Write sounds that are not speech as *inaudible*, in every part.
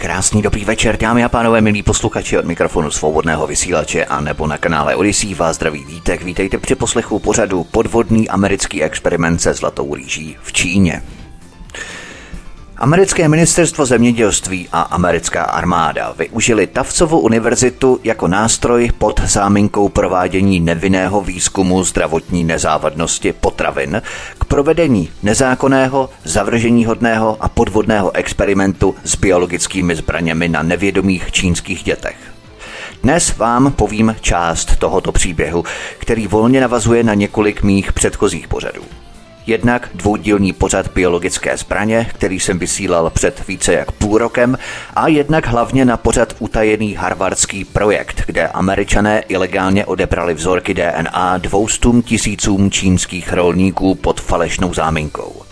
Krásný, dobrý večer, dámy a pánové, milí posluchači od mikrofonu svobodného vysílače a nebo na kanále Odisí vás zdraví vítek. Vítejte při poslechu pořadu Podvodný americký experiment se zlatou rýží v Číně. Americké ministerstvo zemědělství a americká armáda využili Tavcovu univerzitu jako nástroj pod záminkou provádění nevinného výzkumu zdravotní nezávadnosti potravin k provedení nezákonného, zavrženíhodného a podvodného experimentu s biologickými zbraněmi na nevědomých čínských dětech. Dnes vám povím část tohoto příběhu, který volně navazuje na několik mých předchozích pořadů. Jednak dvoudílný pořad biologické zbraně, který jsem vysílal před více jak půl rokem, a jednak hlavně na pořad utajený harvardský projekt, kde američané ilegálně odebrali vzorky DNA dvoustům tisícům čínských rolníků pod falešnou záminkou.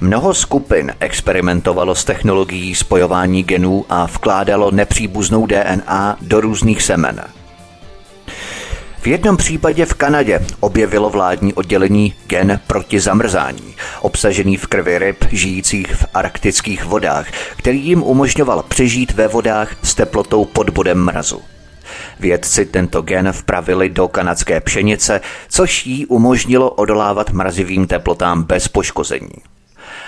Mnoho skupin experimentovalo s technologií spojování genů a vkládalo nepříbuznou DNA do různých semen – v jednom případě v Kanadě objevilo vládní oddělení gen proti zamrzání, obsažený v krvi ryb žijících v arktických vodách, který jim umožňoval přežít ve vodách s teplotou pod bodem mrazu. Vědci tento gen vpravili do kanadské pšenice, což jí umožnilo odolávat mrazivým teplotám bez poškození.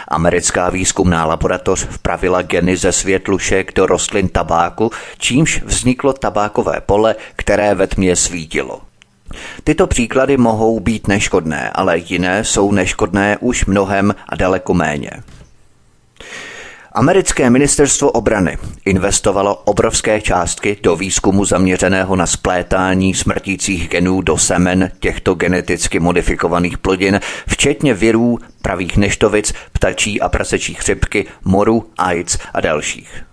Americká výzkumná laboratoř vpravila geny ze světlušek do rostlin tabáku, čímž vzniklo tabákové pole, které ve tmě svítilo. Tyto příklady mohou být neškodné, ale jiné jsou neškodné už mnohem a daleko méně. Americké ministerstvo obrany investovalo obrovské částky do výzkumu zaměřeného na splétání smrtících genů do semen těchto geneticky modifikovaných plodin, včetně virů, pravých neštovic, ptačí a prasečí chřipky, moru, AIDS a dalších.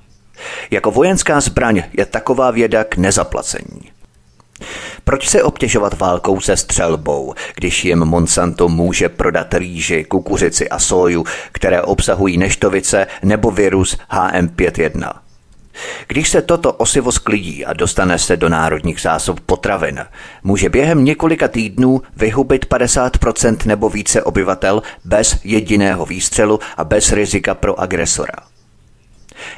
Jako vojenská zbraň je taková věda k nezaplacení. Proč se obtěžovat válkou se střelbou, když jim Monsanto může prodat rýži, kukuřici a soju, které obsahují neštovice nebo virus HM51? Když se toto osivo sklidí a dostane se do národních zásob potravin, může během několika týdnů vyhubit 50% nebo více obyvatel bez jediného výstřelu a bez rizika pro agresora.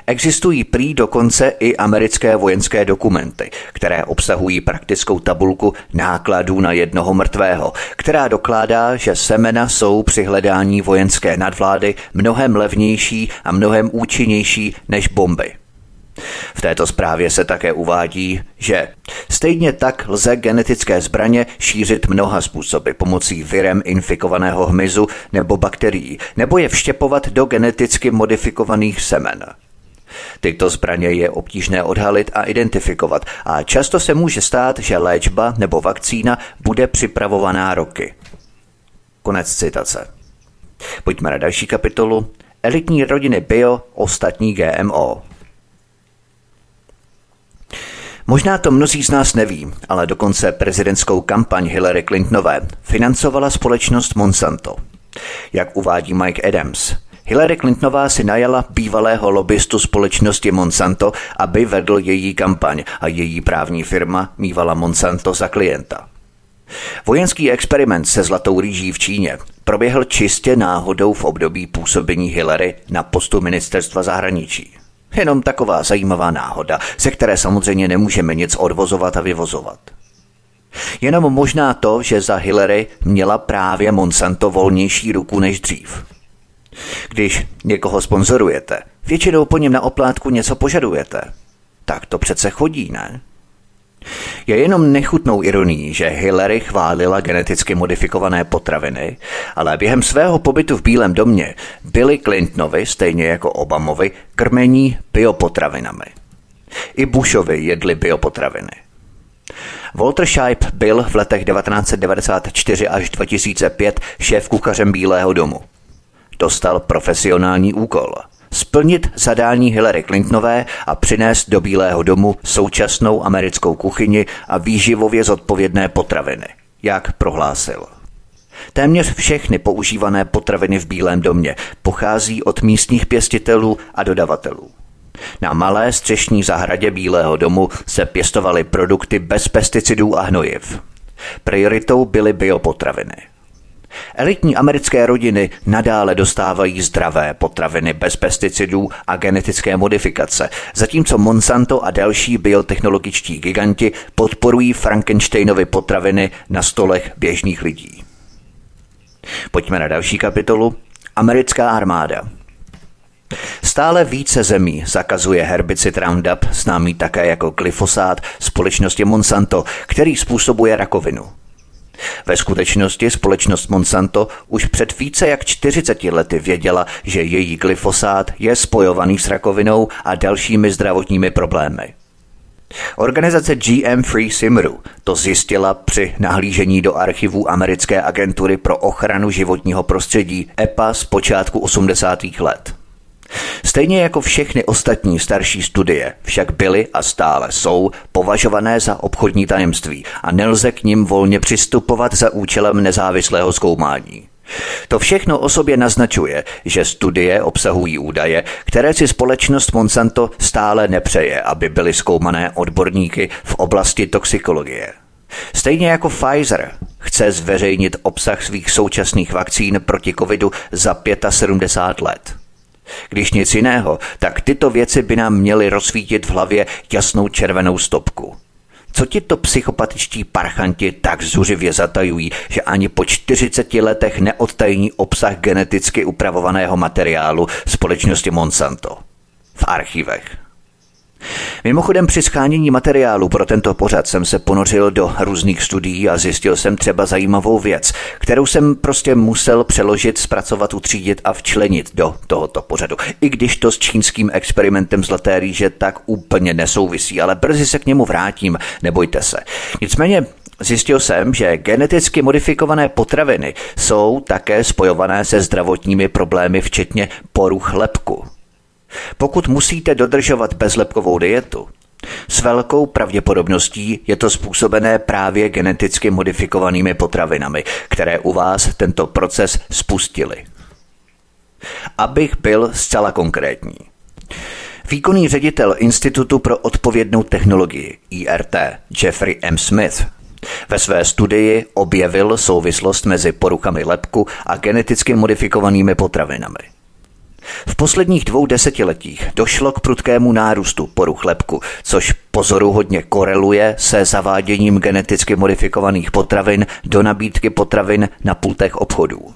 Existují prý dokonce i americké vojenské dokumenty, které obsahují praktickou tabulku nákladů na jednoho mrtvého, která dokládá, že semena jsou při hledání vojenské nadvlády mnohem levnější a mnohem účinnější než bomby. V této zprávě se také uvádí, že stejně tak lze genetické zbraně šířit mnoha způsoby pomocí virem infikovaného hmyzu nebo bakterií, nebo je vštěpovat do geneticky modifikovaných semen. Tyto zbraně je obtížné odhalit a identifikovat a často se může stát, že léčba nebo vakcína bude připravovaná roky. Konec citace. Pojďme na další kapitolu. Elitní rodiny bio, ostatní GMO. Možná to mnozí z nás neví, ale dokonce prezidentskou kampaň Hillary Clintonové financovala společnost Monsanto. Jak uvádí Mike Adams, Hillary Clintonová si najala bývalého lobbystu společnosti Monsanto, aby vedl její kampaň a její právní firma mývala Monsanto za klienta. Vojenský experiment se zlatou rýží v Číně proběhl čistě náhodou v období působení Hillary na postu ministerstva zahraničí. Jenom taková zajímavá náhoda, ze které samozřejmě nemůžeme nic odvozovat a vyvozovat. Jenom možná to, že za Hillary měla právě Monsanto volnější ruku než dřív. Když někoho sponzorujete, většinou po něm na oplátku něco požadujete. Tak to přece chodí, ne? Je jenom nechutnou ironií, že Hillary chválila geneticky modifikované potraviny, ale během svého pobytu v Bílém domě byli Clintonovi, stejně jako Obamovi, krmení biopotravinami. I Bushovi jedli biopotraviny. Walter Scheib byl v letech 1994 až 2005 šéf kuchařem Bílého domu. Dostal profesionální úkol splnit zadání Hillary Clintonové a přinést do Bílého domu současnou americkou kuchyni a výživově zodpovědné potraviny, jak prohlásil. Téměř všechny používané potraviny v Bílém domě pochází od místních pěstitelů a dodavatelů. Na malé střešní zahradě Bílého domu se pěstovaly produkty bez pesticidů a hnojiv. Prioritou byly biopotraviny. Elitní americké rodiny nadále dostávají zdravé potraviny bez pesticidů a genetické modifikace, zatímco Monsanto a další biotechnologičtí giganti podporují Frankensteinovy potraviny na stolech běžných lidí. Pojďme na další kapitolu. Americká armáda. Stále více zemí zakazuje herbicid Roundup, známý také jako glyfosát, společnosti Monsanto, který způsobuje rakovinu. Ve skutečnosti společnost Monsanto už před více jak 40 lety věděla, že její glyfosát je spojovaný s rakovinou a dalšími zdravotními problémy. Organizace GM Free Simru to zjistila při nahlížení do archivů americké agentury pro ochranu životního prostředí EPA z počátku 80. let. Stejně jako všechny ostatní starší studie však byly a stále jsou považované za obchodní tajemství a nelze k nim volně přistupovat za účelem nezávislého zkoumání. To všechno o sobě naznačuje, že studie obsahují údaje, které si společnost Monsanto stále nepřeje, aby byly zkoumané odborníky v oblasti toxikologie. Stejně jako Pfizer chce zveřejnit obsah svých současných vakcín proti covidu za 75 let. Když nic jiného, tak tyto věci by nám měly rozsvítit v hlavě jasnou červenou stopku. Co ti to psychopatičtí parchanti tak zuřivě zatajují, že ani po 40 letech neodtajní obsah geneticky upravovaného materiálu společnosti Monsanto? V archivech. Mimochodem při schánění materiálu pro tento pořad jsem se ponořil do různých studií a zjistil jsem třeba zajímavou věc, kterou jsem prostě musel přeložit, zpracovat, utřídit a včlenit do tohoto pořadu. I když to s čínským experimentem Zlaté rýže tak úplně nesouvisí, ale brzy se k němu vrátím, nebojte se. Nicméně Zjistil jsem, že geneticky modifikované potraviny jsou také spojované se zdravotními problémy, včetně poruch lepku. Pokud musíte dodržovat bezlepkovou dietu, s velkou pravděpodobností je to způsobené právě geneticky modifikovanými potravinami, které u vás tento proces spustily. Abych byl zcela konkrétní. Výkonný ředitel Institutu pro odpovědnou technologii IRT Jeffrey M. Smith ve své studii objevil souvislost mezi poruchami lepku a geneticky modifikovanými potravinami. V posledních dvou desetiletích došlo k prudkému nárůstu poruch lepku, což pozoruhodně koreluje se zaváděním geneticky modifikovaných potravin do nabídky potravin na pultech obchodů.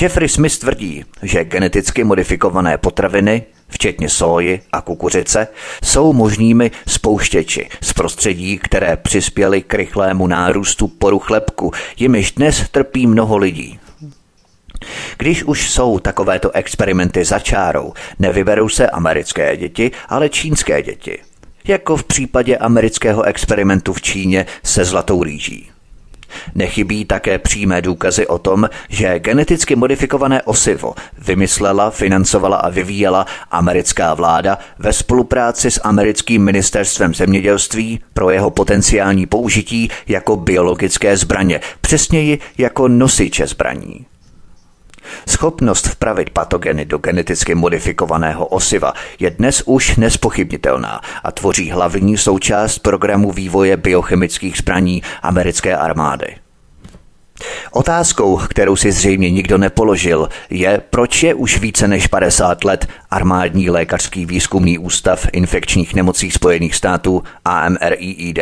Jeffrey Smith tvrdí, že geneticky modifikované potraviny, včetně soji a kukuřice, jsou možnými spouštěči z prostředí, které přispěly k rychlému nárůstu poruch lepku, jimiž dnes trpí mnoho lidí. Když už jsou takovéto experimenty za čárou, nevyberou se americké děti, ale čínské děti. Jako v případě amerického experimentu v Číně se zlatou rýží. Nechybí také přímé důkazy o tom, že geneticky modifikované osivo vymyslela, financovala a vyvíjela americká vláda ve spolupráci s americkým ministerstvem zemědělství pro jeho potenciální použití jako biologické zbraně, přesněji jako nosiče zbraní. Schopnost vpravit patogeny do geneticky modifikovaného osiva je dnes už nespochybnitelná a tvoří hlavní součást programu vývoje biochemických zbraní americké armády. Otázkou, kterou si zřejmě nikdo nepoložil, je, proč je už více než 50 let armádní lékařský výzkumný ústav infekčních nemocí Spojených států AMRIID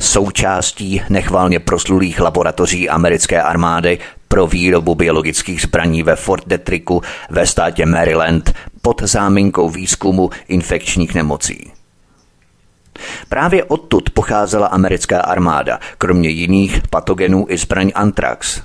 součástí nechválně proslulých laboratoří americké armády pro výrobu biologických zbraní ve Fort Detricku ve státě Maryland pod záminkou výzkumu infekčních nemocí. Právě odtud pocházela americká armáda, kromě jiných patogenů i zbraň Antrax.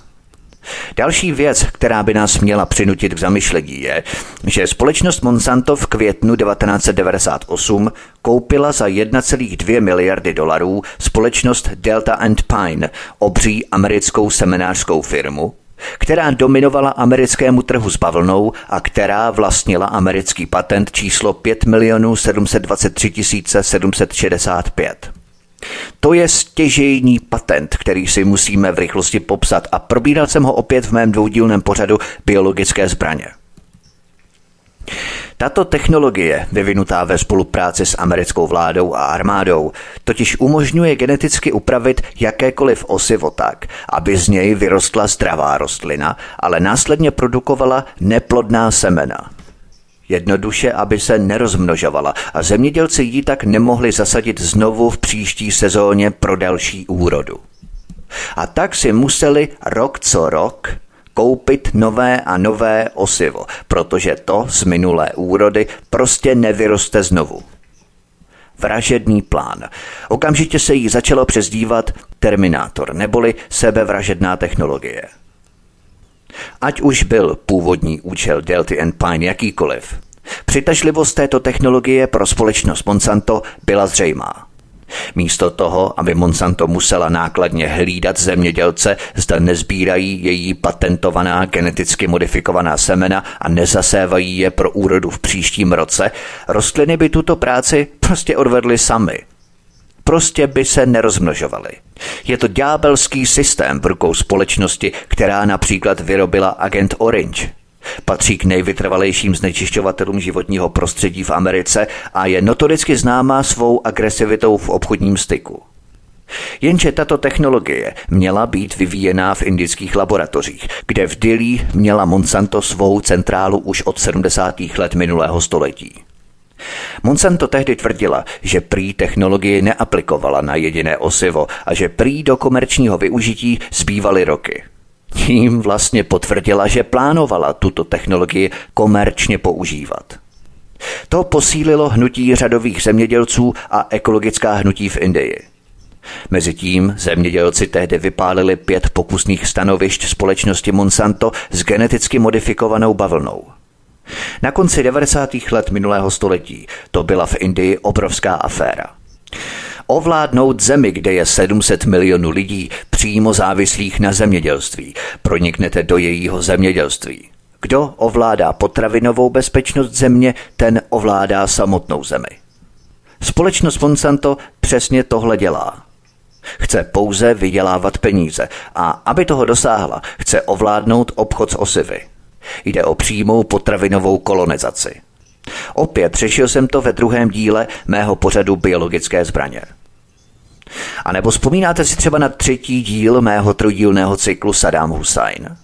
Další věc, která by nás měla přinutit k zamyšlení, je, že společnost Monsanto v květnu 1998 koupila za 1,2 miliardy dolarů společnost Delta and Pine, obří americkou seminářskou firmu, která dominovala americkému trhu s bavlnou a která vlastnila americký patent číslo 5 milionů 723 765. To je stěžejní patent, který si musíme v rychlosti popsat a probíral jsem ho opět v mém dvoudílném pořadu biologické zbraně. Tato technologie, vyvinutá ve spolupráci s americkou vládou a armádou, totiž umožňuje geneticky upravit jakékoliv osivo tak, aby z něj vyrostla zdravá rostlina, ale následně produkovala neplodná semena. Jednoduše, aby se nerozmnožovala a zemědělci ji tak nemohli zasadit znovu v příští sezóně pro další úrodu. A tak si museli rok co rok koupit nové a nové osivo, protože to z minulé úrody prostě nevyroste znovu. Vražedný plán. Okamžitě se jí začalo přezdívat Terminátor, neboli sebevražedná technologie. Ať už byl původní účel Delty and Pine jakýkoliv, přitažlivost této technologie pro společnost Monsanto byla zřejmá. Místo toho, aby Monsanto musela nákladně hlídat zemědělce, zda nezbírají její patentovaná geneticky modifikovaná semena a nezasévají je pro úrodu v příštím roce, rostliny by tuto práci prostě odvedly sami. Prostě by se nerozmnožovaly. Je to ďábelský systém v rukou společnosti, která například vyrobila agent Orange – Patří k nejvytrvalejším znečišťovatelům životního prostředí v Americe a je notoricky známá svou agresivitou v obchodním styku. Jenže tato technologie měla být vyvíjená v indických laboratořích, kde v Dili měla Monsanto svou centrálu už od 70. let minulého století. Monsanto tehdy tvrdila, že prý technologii neaplikovala na jediné osivo a že prý do komerčního využití zbývaly roky – tím vlastně potvrdila, že plánovala tuto technologii komerčně používat. To posílilo hnutí řadových zemědělců a ekologická hnutí v Indii. Mezitím zemědělci tehdy vypálili pět pokusných stanovišť společnosti Monsanto s geneticky modifikovanou bavlnou. Na konci 90. let minulého století to byla v Indii obrovská aféra ovládnout zemi, kde je 700 milionů lidí přímo závislých na zemědělství. Proniknete do jejího zemědělství. Kdo ovládá potravinovou bezpečnost země, ten ovládá samotnou zemi. Společnost Monsanto přesně tohle dělá. Chce pouze vydělávat peníze a aby toho dosáhla, chce ovládnout obchod s osivy. Jde o přímou potravinovou kolonizaci. Opět řešil jsem to ve druhém díle mého pořadu biologické zbraně. A nebo vzpomínáte si třeba na třetí díl mého trojdílného cyklu Saddam Hussein?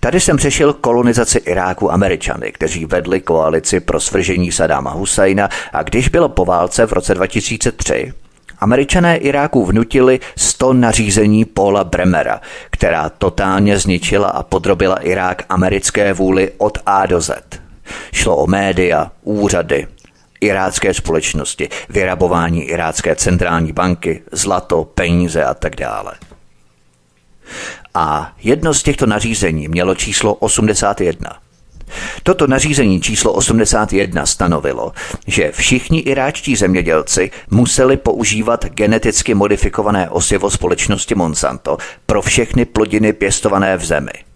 Tady jsem řešil kolonizaci Iráku Američany, kteří vedli koalici pro svržení Sadáma Husajna a když bylo po válce v roce 2003, Američané Iráku vnutili 100 nařízení Paula Bremera, která totálně zničila a podrobila Irák americké vůli od A do Z. Šlo o média, úřady, irácké společnosti, vyrabování irácké centrální banky, zlato, peníze a tak dále. A jedno z těchto nařízení mělo číslo 81. Toto nařízení číslo 81 stanovilo, že všichni iráčtí zemědělci museli používat geneticky modifikované osivo společnosti Monsanto pro všechny plodiny pěstované v zemi –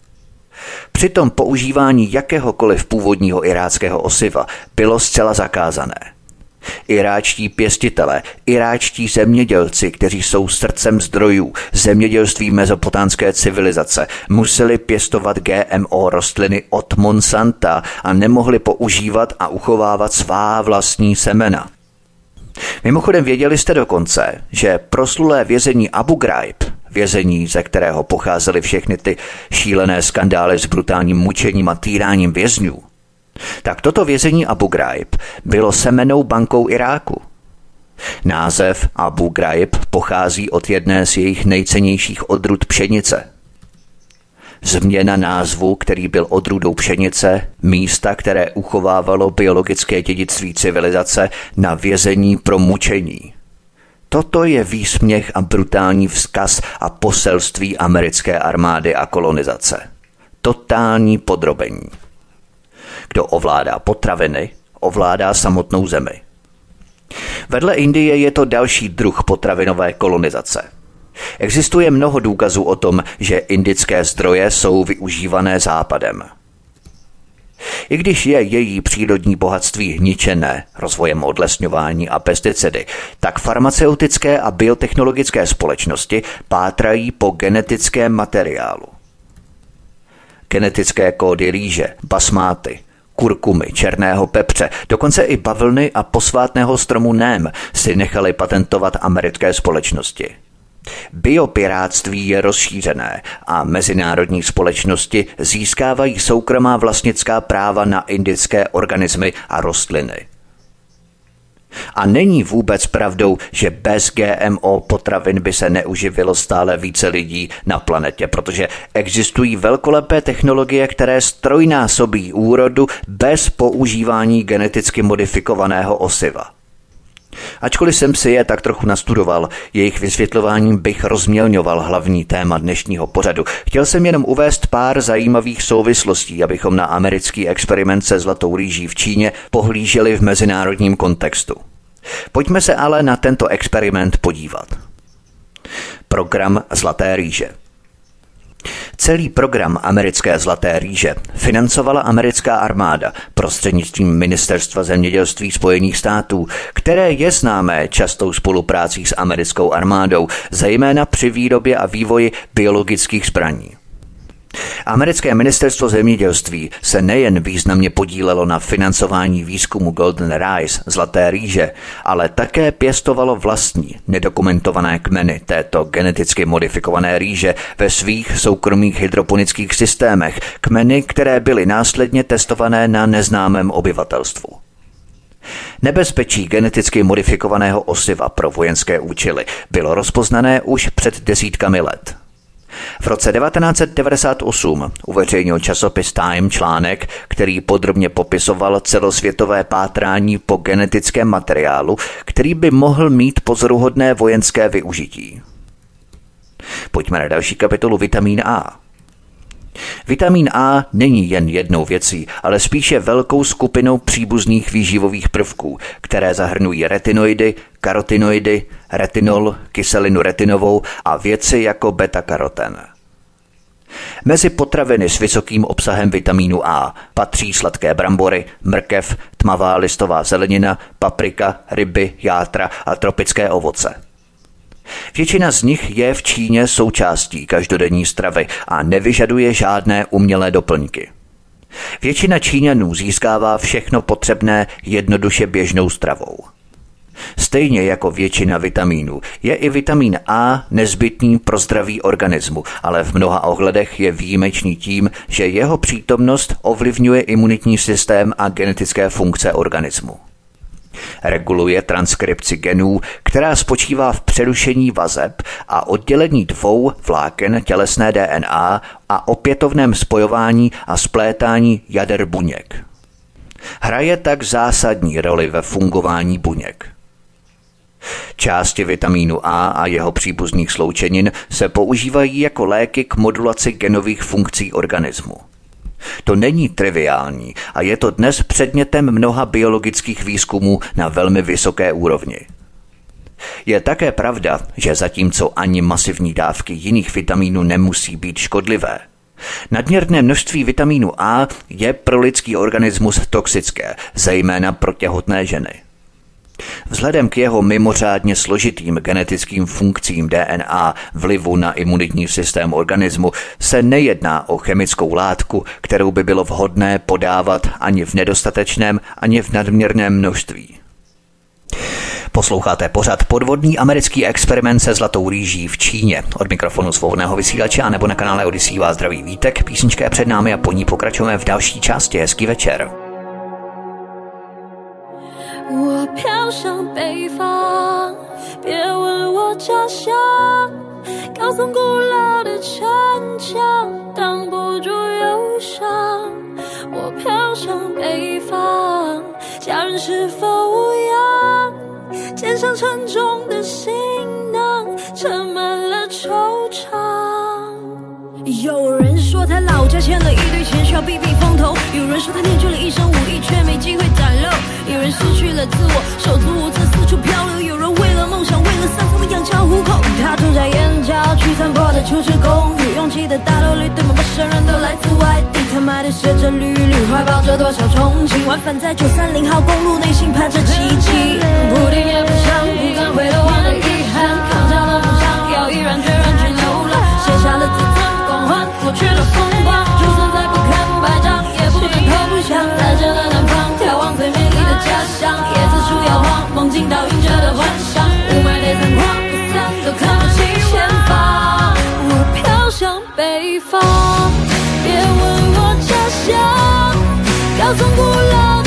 Přitom používání jakéhokoliv původního iráckého osiva bylo zcela zakázané. Iráčtí pěstitele, iráčtí zemědělci, kteří jsou srdcem zdrojů zemědělství mezopotánské civilizace, museli pěstovat GMO rostliny od Monsanta a nemohli používat a uchovávat svá vlastní semena. Mimochodem věděli jste dokonce, že proslulé vězení Abu Ghraib vězení, ze kterého pocházely všechny ty šílené skandály s brutálním mučením a týráním vězňů, tak toto vězení Abu Ghraib bylo semenou bankou Iráku. Název Abu Ghraib pochází od jedné z jejich nejcennějších odrůd pšenice. Změna názvu, který byl odrůdou pšenice, místa, které uchovávalo biologické dědictví civilizace na vězení pro mučení – Toto je výsměch a brutální vzkaz a poselství americké armády a kolonizace. Totální podrobení. Kdo ovládá potraviny, ovládá samotnou zemi. Vedle Indie je to další druh potravinové kolonizace. Existuje mnoho důkazů o tom, že indické zdroje jsou využívané západem. I když je její přírodní bohatství ničené rozvojem odlesňování a pesticidy, tak farmaceutické a biotechnologické společnosti pátrají po genetickém materiálu. Genetické kódy rýže, basmáty, kurkumy, černého pepře, dokonce i bavlny a posvátného stromu ném si nechali patentovat americké společnosti. Biopiráctví je rozšířené a mezinárodní společnosti získávají soukromá vlastnická práva na indické organismy a rostliny. A není vůbec pravdou, že bez GMO potravin by se neuživilo stále více lidí na planetě, protože existují velkolepé technologie, které strojnásobí úrodu bez používání geneticky modifikovaného osiva. Ačkoliv jsem si je tak trochu nastudoval, jejich vysvětlováním bych rozmělňoval hlavní téma dnešního pořadu. Chtěl jsem jenom uvést pár zajímavých souvislostí, abychom na americký experiment se zlatou rýží v Číně pohlíželi v mezinárodním kontextu. Pojďme se ale na tento experiment podívat. Program Zlaté rýže – Celý program americké Zlaté rýže financovala americká armáda prostřednictvím Ministerstva zemědělství Spojených států, které je známé častou spoluprácí s americkou armádou, zejména při výrobě a vývoji biologických zbraní. Americké ministerstvo zemědělství se nejen významně podílelo na financování výzkumu Golden Rice, Zlaté rýže, ale také pěstovalo vlastní nedokumentované kmeny této geneticky modifikované rýže ve svých soukromých hydroponických systémech, kmeny, které byly následně testované na neznámém obyvatelstvu. Nebezpečí geneticky modifikovaného osiva pro vojenské účely bylo rozpoznané už před desítkami let. V roce 1998 uveřejnil časopis Time článek, který podrobně popisoval celosvětové pátrání po genetickém materiálu, který by mohl mít pozoruhodné vojenské využití. Pojďme na další kapitolu vitamín A. Vitamin A není jen jednou věcí, ale spíše velkou skupinou příbuzných výživových prvků, které zahrnují retinoidy, karotinoidy, retinol, kyselinu retinovou a věci jako beta-karoten. Mezi potraviny s vysokým obsahem vitamínu A patří sladké brambory, mrkev, tmavá listová zelenina, paprika, ryby, játra a tropické ovoce – Většina z nich je v Číně součástí každodenní stravy a nevyžaduje žádné umělé doplňky. Většina Číňanů získává všechno potřebné jednoduše běžnou stravou. Stejně jako většina vitamínů je i vitamin A nezbytný pro zdravý organismu, ale v mnoha ohledech je výjimečný tím, že jeho přítomnost ovlivňuje imunitní systém a genetické funkce organismu. Reguluje transkripci genů, která spočívá v přerušení vazeb a oddělení dvou vláken tělesné DNA a opětovném spojování a splétání jader buněk. Hraje tak zásadní roli ve fungování buněk. Části vitamínu A a jeho příbuzných sloučenin se používají jako léky k modulaci genových funkcí organismu. To není triviální a je to dnes předmětem mnoha biologických výzkumů na velmi vysoké úrovni. Je také pravda, že zatímco ani masivní dávky jiných vitamínů nemusí být škodlivé, Nadměrné množství vitamínu A je pro lidský organismus toxické, zejména pro těhotné ženy. Vzhledem k jeho mimořádně složitým genetickým funkcím DNA vlivu na imunitní systém organismu se nejedná o chemickou látku, kterou by bylo vhodné podávat ani v nedostatečném, ani v nadměrném množství. Posloucháte pořad podvodný americký experiment se zlatou rýží v Číně. Od mikrofonu svobodného vysílače a nebo na kanále Odisí vás zdraví Vítek. Písnička je před námi a po ní pokračujeme v další části. Hezký večer. 我飘向北方，别问我家乡。高耸古老的城墙挡不住忧伤。我飘向北方，家人是否无恙？肩上沉重的行囊。盛满了惆怅。有人说他老家欠了一堆钱，需要避避风头；有人说他练就了一身武艺，却没机会展露；有人失去了自我，手足无措，四处漂流；有人为了梦想，为了三餐养家糊口。他住在眼角去残破的求职公寓，拥挤的大楼里堆满陌生人，都来自外地。他买的写着绿绿，怀抱着多少憧憬，往返在九三零号公路，内心盼着奇迹。不停也不想，不敢回头望的遗憾，扛下了梦想，要毅然决然，过去的风光，就算再不堪败仗，也不能投降。在这个南方，眺望最美丽的家乡。椰子树摇晃，梦境倒映着的幻想。雾霾的灯光不散，都看不清前方。我飘向北方，别问我家乡，高耸古老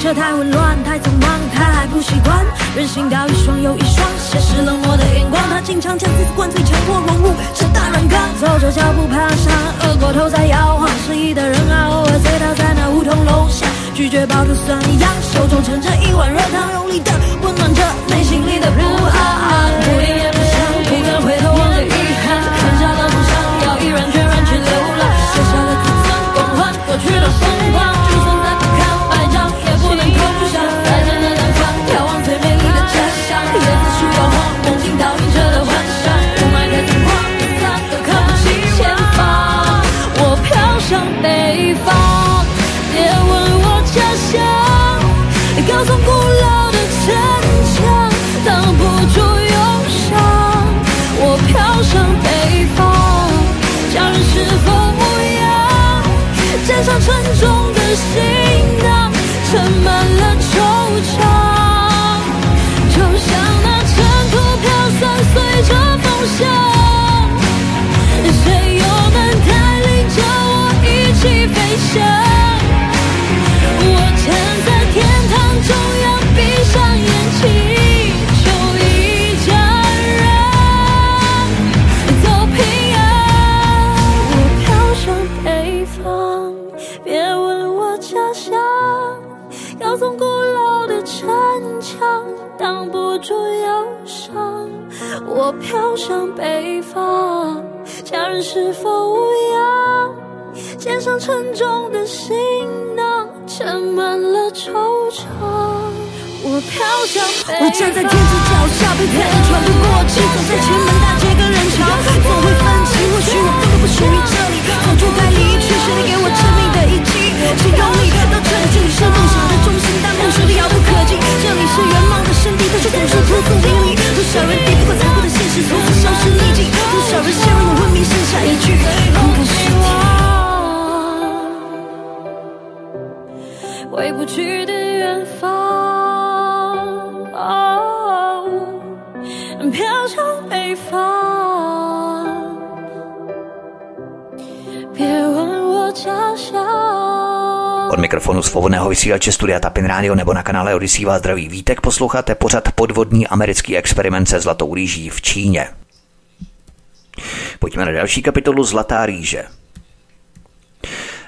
车太混乱太匆忙，他还不习惯。人行道一双又一双，现实冷漠的眼光。他经常将自己灌醉，强迫融入这大染缸。走着脚步爬上，额过头在摇晃。失意的人啊，偶尔醉倒在那梧桐楼下，拒绝抱住酸一样，手中盛着一碗热汤，用力的温暖着内心里的不安。不听也不想，不敢回头望着遗憾，剩下了梦想，要毅然决然去流浪，写下了自尊光环，过去的风飘向北方，家人是否无恙？肩上沉重的行囊，盛满了惆怅。我飘向北方，我站在天子脚下，被别人喘不过气，走在前门大街跟人潮，总会分歧。或许我根本不属于这里，早就该离去，谁给我证明？的一击，是用力到这里，这里是梦想的中心，但梦实遥不可及。这里是圆梦的圣地，但却总是扑朔迷离。多少人抵不过残酷的现实，从此消失匿迹。多少人陷入了昏迷，剩下一句不敢尸体。回不去的远方。Mikrofonu svobodného vysílače Studia Tapin Radio nebo na kanále Odisí vás zdraví vítek posloucháte pořad podvodní americký experiment se zlatou rýží v Číně. Pojďme na další kapitolu Zlatá rýže.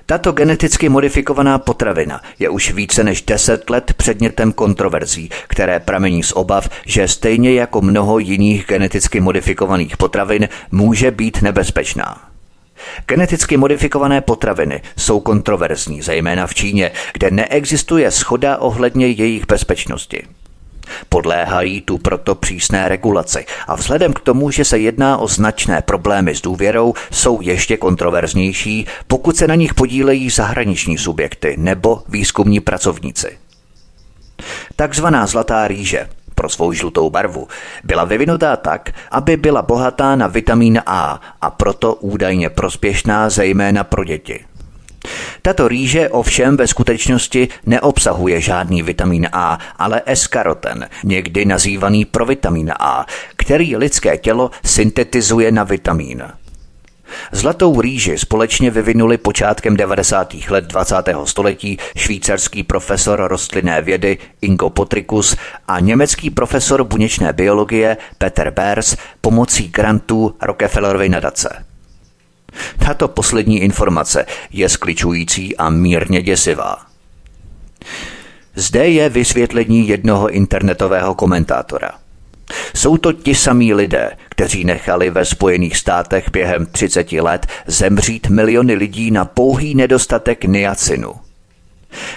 Tato geneticky modifikovaná potravina je už více než 10 let předmětem kontroverzí, které pramení z obav, že stejně jako mnoho jiných geneticky modifikovaných potravin může být nebezpečná. Geneticky modifikované potraviny jsou kontroverzní, zejména v Číně, kde neexistuje schoda ohledně jejich bezpečnosti. Podléhají tu proto přísné regulaci a vzhledem k tomu, že se jedná o značné problémy s důvěrou, jsou ještě kontroverznější, pokud se na nich podílejí zahraniční subjekty nebo výzkumní pracovníci. Takzvaná zlatá rýže pro svou žlutou barvu byla vyvinutá tak, aby byla bohatá na vitamin A a proto údajně prospěšná zejména pro děti. Tato rýže ovšem ve skutečnosti neobsahuje žádný vitamin A, ale eskaroten, někdy nazývaný provitamin A, který lidské tělo syntetizuje na vitamín. Zlatou rýži společně vyvinuli počátkem 90. let 20. století švýcarský profesor rostlinné vědy Ingo Potrikus a německý profesor buněčné biologie Peter Bers pomocí grantů Rockefellerovy nadace. Tato poslední informace je skličující a mírně děsivá. Zde je vysvětlení jednoho internetového komentátora – jsou to ti samí lidé, kteří nechali ve Spojených státech během 30 let zemřít miliony lidí na pouhý nedostatek niacinu.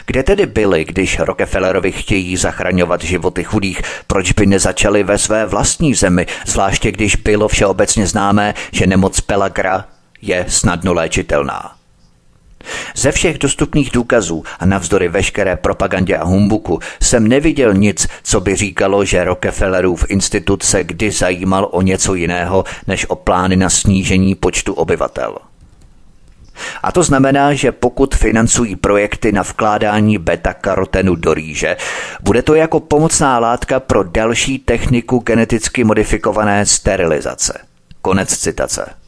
Kde tedy byli, když Rockefellerovi chtějí zachraňovat životy chudých? Proč by nezačali ve své vlastní zemi, zvláště když bylo všeobecně známé, že nemoc Pelagra je snadno léčitelná? Ze všech dostupných důkazů a navzdory veškeré propagandě a humbuku jsem neviděl nic, co by říkalo, že Rockefellerův institut se kdy zajímal o něco jiného, než o plány na snížení počtu obyvatel. A to znamená, že pokud financují projekty na vkládání beta-karotenu do rýže, bude to jako pomocná látka pro další techniku geneticky modifikované sterilizace. Konec citace.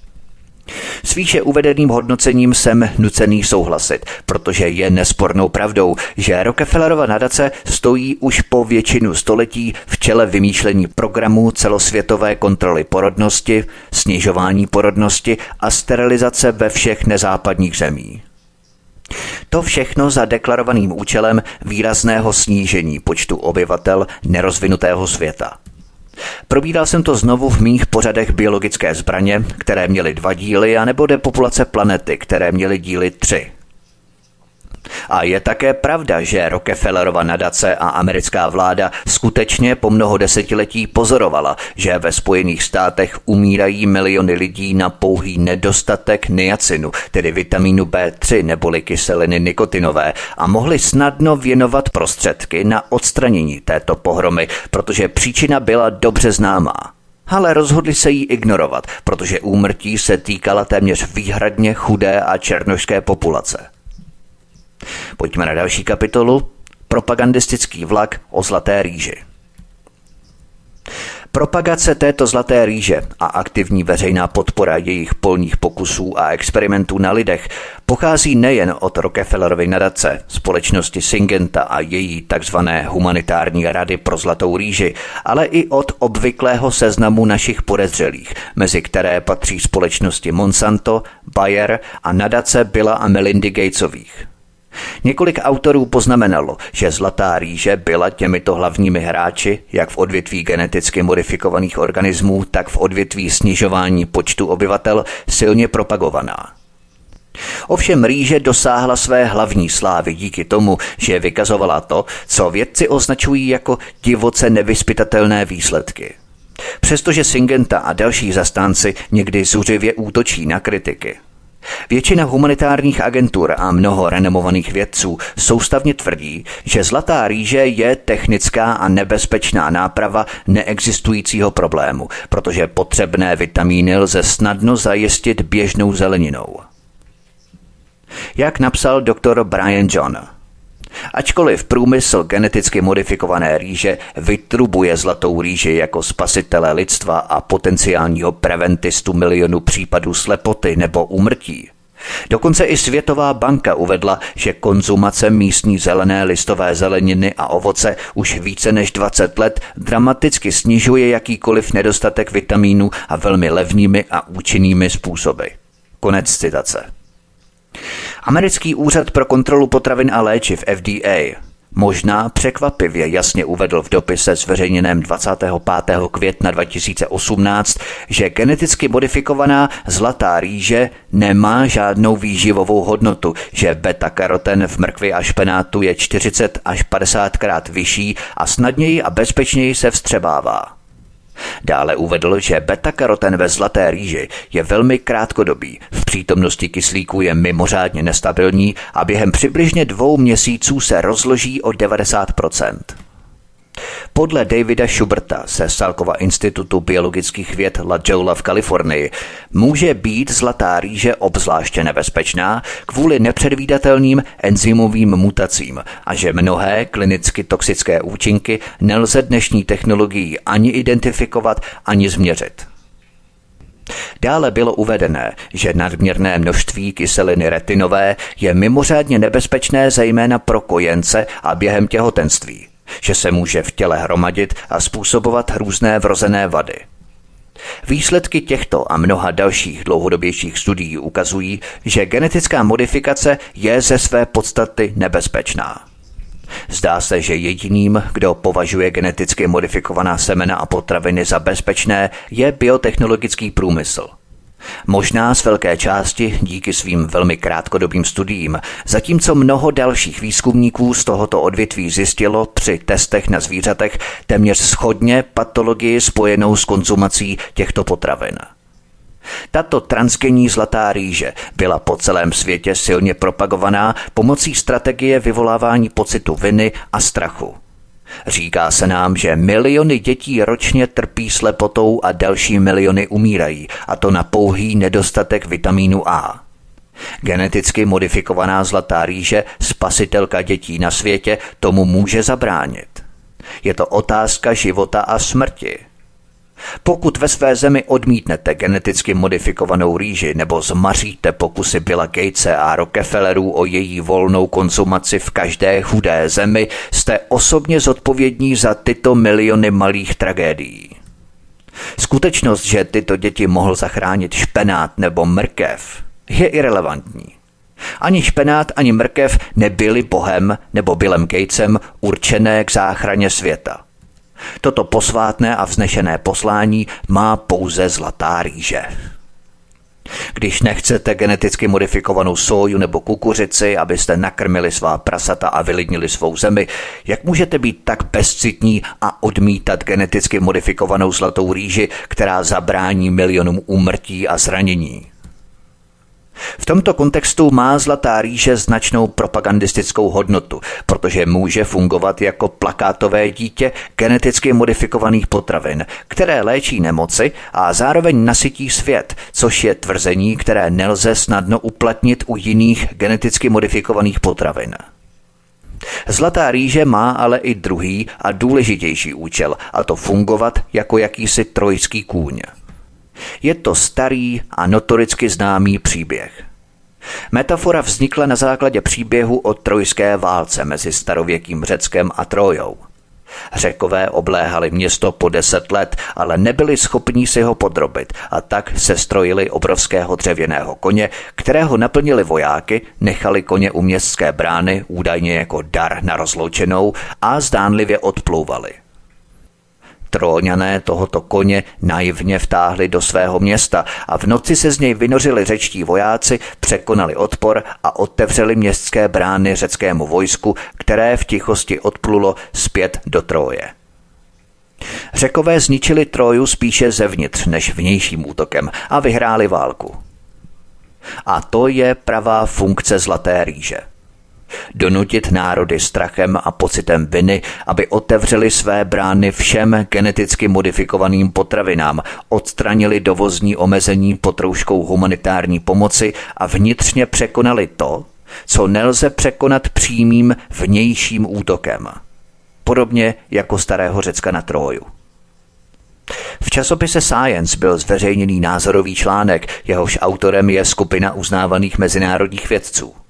S výše uvedeným hodnocením jsem nucený souhlasit, protože je nespornou pravdou, že Rockefellerova nadace stojí už po většinu století v čele vymýšlení programů celosvětové kontroly porodnosti, snižování porodnosti a sterilizace ve všech nezápadních zemí. To všechno za deklarovaným účelem výrazného snížení počtu obyvatel nerozvinutého světa – Probíral jsem to znovu v mých pořadech biologické zbraně, které měly dva díly, anebo depopulace planety, které měly díly tři. A je také pravda, že Rockefellerova nadace a americká vláda skutečně po mnoho desetiletí pozorovala, že ve Spojených státech umírají miliony lidí na pouhý nedostatek niacinu, tedy vitamínu B3 neboli kyseliny nikotinové, a mohli snadno věnovat prostředky na odstranění této pohromy, protože příčina byla dobře známá ale rozhodli se jí ignorovat, protože úmrtí se týkala téměř výhradně chudé a černošské populace. Pojďme na další kapitolu. Propagandistický vlak o zlaté rýži. Propagace této zlaté rýže a aktivní veřejná podpora jejich polních pokusů a experimentů na lidech pochází nejen od Rockefellerovy nadace, společnosti Syngenta a její takzvané humanitární rady pro zlatou rýži, ale i od obvyklého seznamu našich podezřelých, mezi které patří společnosti Monsanto, Bayer a nadace Billa a Melindy Gatesových. Několik autorů poznamenalo, že zlatá rýže byla těmito hlavními hráči, jak v odvětví geneticky modifikovaných organismů, tak v odvětví snižování počtu obyvatel, silně propagovaná. Ovšem rýže dosáhla své hlavní slávy díky tomu, že vykazovala to, co vědci označují jako divoce nevyspytatelné výsledky. Přestože Syngenta a další zastánci někdy zuřivě útočí na kritiky, Většina humanitárních agentur a mnoho renomovaných vědců soustavně tvrdí, že zlatá rýže je technická a nebezpečná náprava neexistujícího problému, protože potřebné vitamíny lze snadno zajistit běžnou zeleninou. Jak napsal doktor Brian John – Ačkoliv průmysl geneticky modifikované rýže vytrubuje zlatou rýži jako spasitele lidstva a potenciálního preventistu milionu případů slepoty nebo umrtí, Dokonce i Světová banka uvedla, že konzumace místní zelené listové zeleniny a ovoce už více než 20 let dramaticky snižuje jakýkoliv nedostatek vitamínů a velmi levnými a účinnými způsoby. Konec citace. Americký úřad pro kontrolu potravin a léčiv FDA možná překvapivě jasně uvedl v dopise zveřejněném 25. května 2018, že geneticky modifikovaná zlatá rýže nemá žádnou výživovou hodnotu, že beta-karoten v mrkvi a špenátu je 40 až 50 krát vyšší a snadněji a bezpečněji se vstřebává. Dále uvedl, že beta-karoten ve zlaté rýži je velmi krátkodobý, přítomnosti kyslíku je mimořádně nestabilní a během přibližně dvou měsíců se rozloží o 90%. Podle Davida Schuberta ze Salkova institutu biologických věd La Jolla v Kalifornii může být zlatá rýže obzvláště nebezpečná kvůli nepředvídatelným enzymovým mutacím a že mnohé klinicky toxické účinky nelze dnešní technologií ani identifikovat, ani změřit. Dále bylo uvedené, že nadměrné množství kyseliny retinové je mimořádně nebezpečné zejména pro kojence a během těhotenství že se může v těle hromadit a způsobovat různé vrozené vady. Výsledky těchto a mnoha dalších dlouhodobějších studií ukazují, že genetická modifikace je ze své podstaty nebezpečná. Zdá se, že jediným, kdo považuje geneticky modifikovaná semena a potraviny za bezpečné, je biotechnologický průmysl – Možná z velké části díky svým velmi krátkodobým studiím, zatímco mnoho dalších výzkumníků z tohoto odvětví zjistilo při testech na zvířatech téměř schodně patologii spojenou s konzumací těchto potravin. Tato transgenní zlatá rýže byla po celém světě silně propagovaná pomocí strategie vyvolávání pocitu viny a strachu – Říká se nám, že miliony dětí ročně trpí slepotou a další miliony umírají, a to na pouhý nedostatek vitamínu A. Geneticky modifikovaná zlatá rýže, spasitelka dětí na světě, tomu může zabránit. Je to otázka života a smrti. Pokud ve své zemi odmítnete geneticky modifikovanou rýži nebo zmaříte pokusy Billa Gatese a Rockefellerů o její volnou konzumaci v každé chudé zemi, jste osobně zodpovědní za tyto miliony malých tragédií. Skutečnost, že tyto děti mohl zachránit špenát nebo mrkev, je irrelevantní. Ani špenát, ani mrkev nebyli Bohem nebo Billem Gatesem určené k záchraně světa. Toto posvátné a vznešené poslání má pouze zlatá rýže. Když nechcete geneticky modifikovanou soju nebo kukuřici, abyste nakrmili svá prasata a vylidnili svou zemi, jak můžete být tak bezcitní a odmítat geneticky modifikovanou zlatou rýži, která zabrání milionům úmrtí a zranění? V tomto kontextu má zlatá rýže značnou propagandistickou hodnotu, protože může fungovat jako plakátové dítě geneticky modifikovaných potravin, které léčí nemoci a zároveň nasytí svět, což je tvrzení, které nelze snadno uplatnit u jiných geneticky modifikovaných potravin. Zlatá rýže má ale i druhý a důležitější účel, a to fungovat jako jakýsi trojský kůň. Je to starý a notoricky známý příběh. Metafora vznikla na základě příběhu o trojské válce mezi starověkým Řeckem a Trojou. Řekové obléhali město po deset let, ale nebyli schopní si ho podrobit a tak se strojili obrovského dřevěného koně, kterého naplnili vojáky, nechali koně u městské brány údajně jako dar na rozloučenou a zdánlivě odplouvali. Tróňané tohoto koně naivně vtáhli do svého města a v noci se z něj vynořili řečtí vojáci, překonali odpor a otevřeli městské brány řeckému vojsku, které v tichosti odplulo zpět do Troje. Řekové zničili Troju spíše zevnitř než vnějším útokem a vyhráli válku. A to je pravá funkce Zlaté rýže – Donutit národy strachem a pocitem viny, aby otevřeli své brány všem geneticky modifikovaným potravinám, odstranili dovozní omezení potrouškou humanitární pomoci a vnitřně překonali to, co nelze překonat přímým vnějším útokem. Podobně jako starého Řecka na Troju. V časopise Science byl zveřejněný názorový článek, jehož autorem je skupina uznávaných mezinárodních vědců –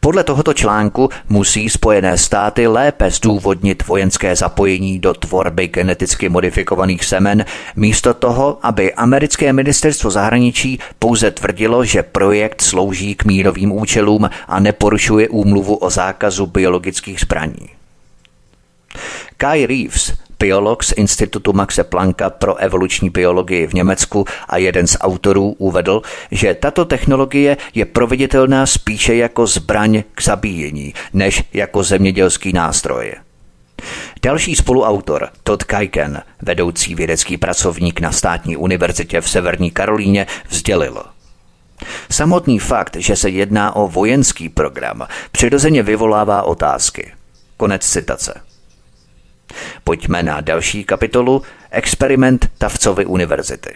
podle tohoto článku musí Spojené státy lépe zdůvodnit vojenské zapojení do tvorby geneticky modifikovaných semen, místo toho, aby americké ministerstvo zahraničí pouze tvrdilo, že projekt slouží k mírovým účelům a neporušuje úmluvu o zákazu biologických zbraní. Kai Reeves, biolog z Institutu Maxe Plancka pro evoluční biologii v Německu a jeden z autorů uvedl, že tato technologie je proveditelná spíše jako zbraň k zabíjení, než jako zemědělský nástroj. Další spoluautor, Todd Kajken, vedoucí vědecký pracovník na státní univerzitě v Severní Karolíně, vzdělil. Samotný fakt, že se jedná o vojenský program, přirozeně vyvolává otázky. Konec citace. Pojďme na další kapitolu Experiment Tavcovy univerzity.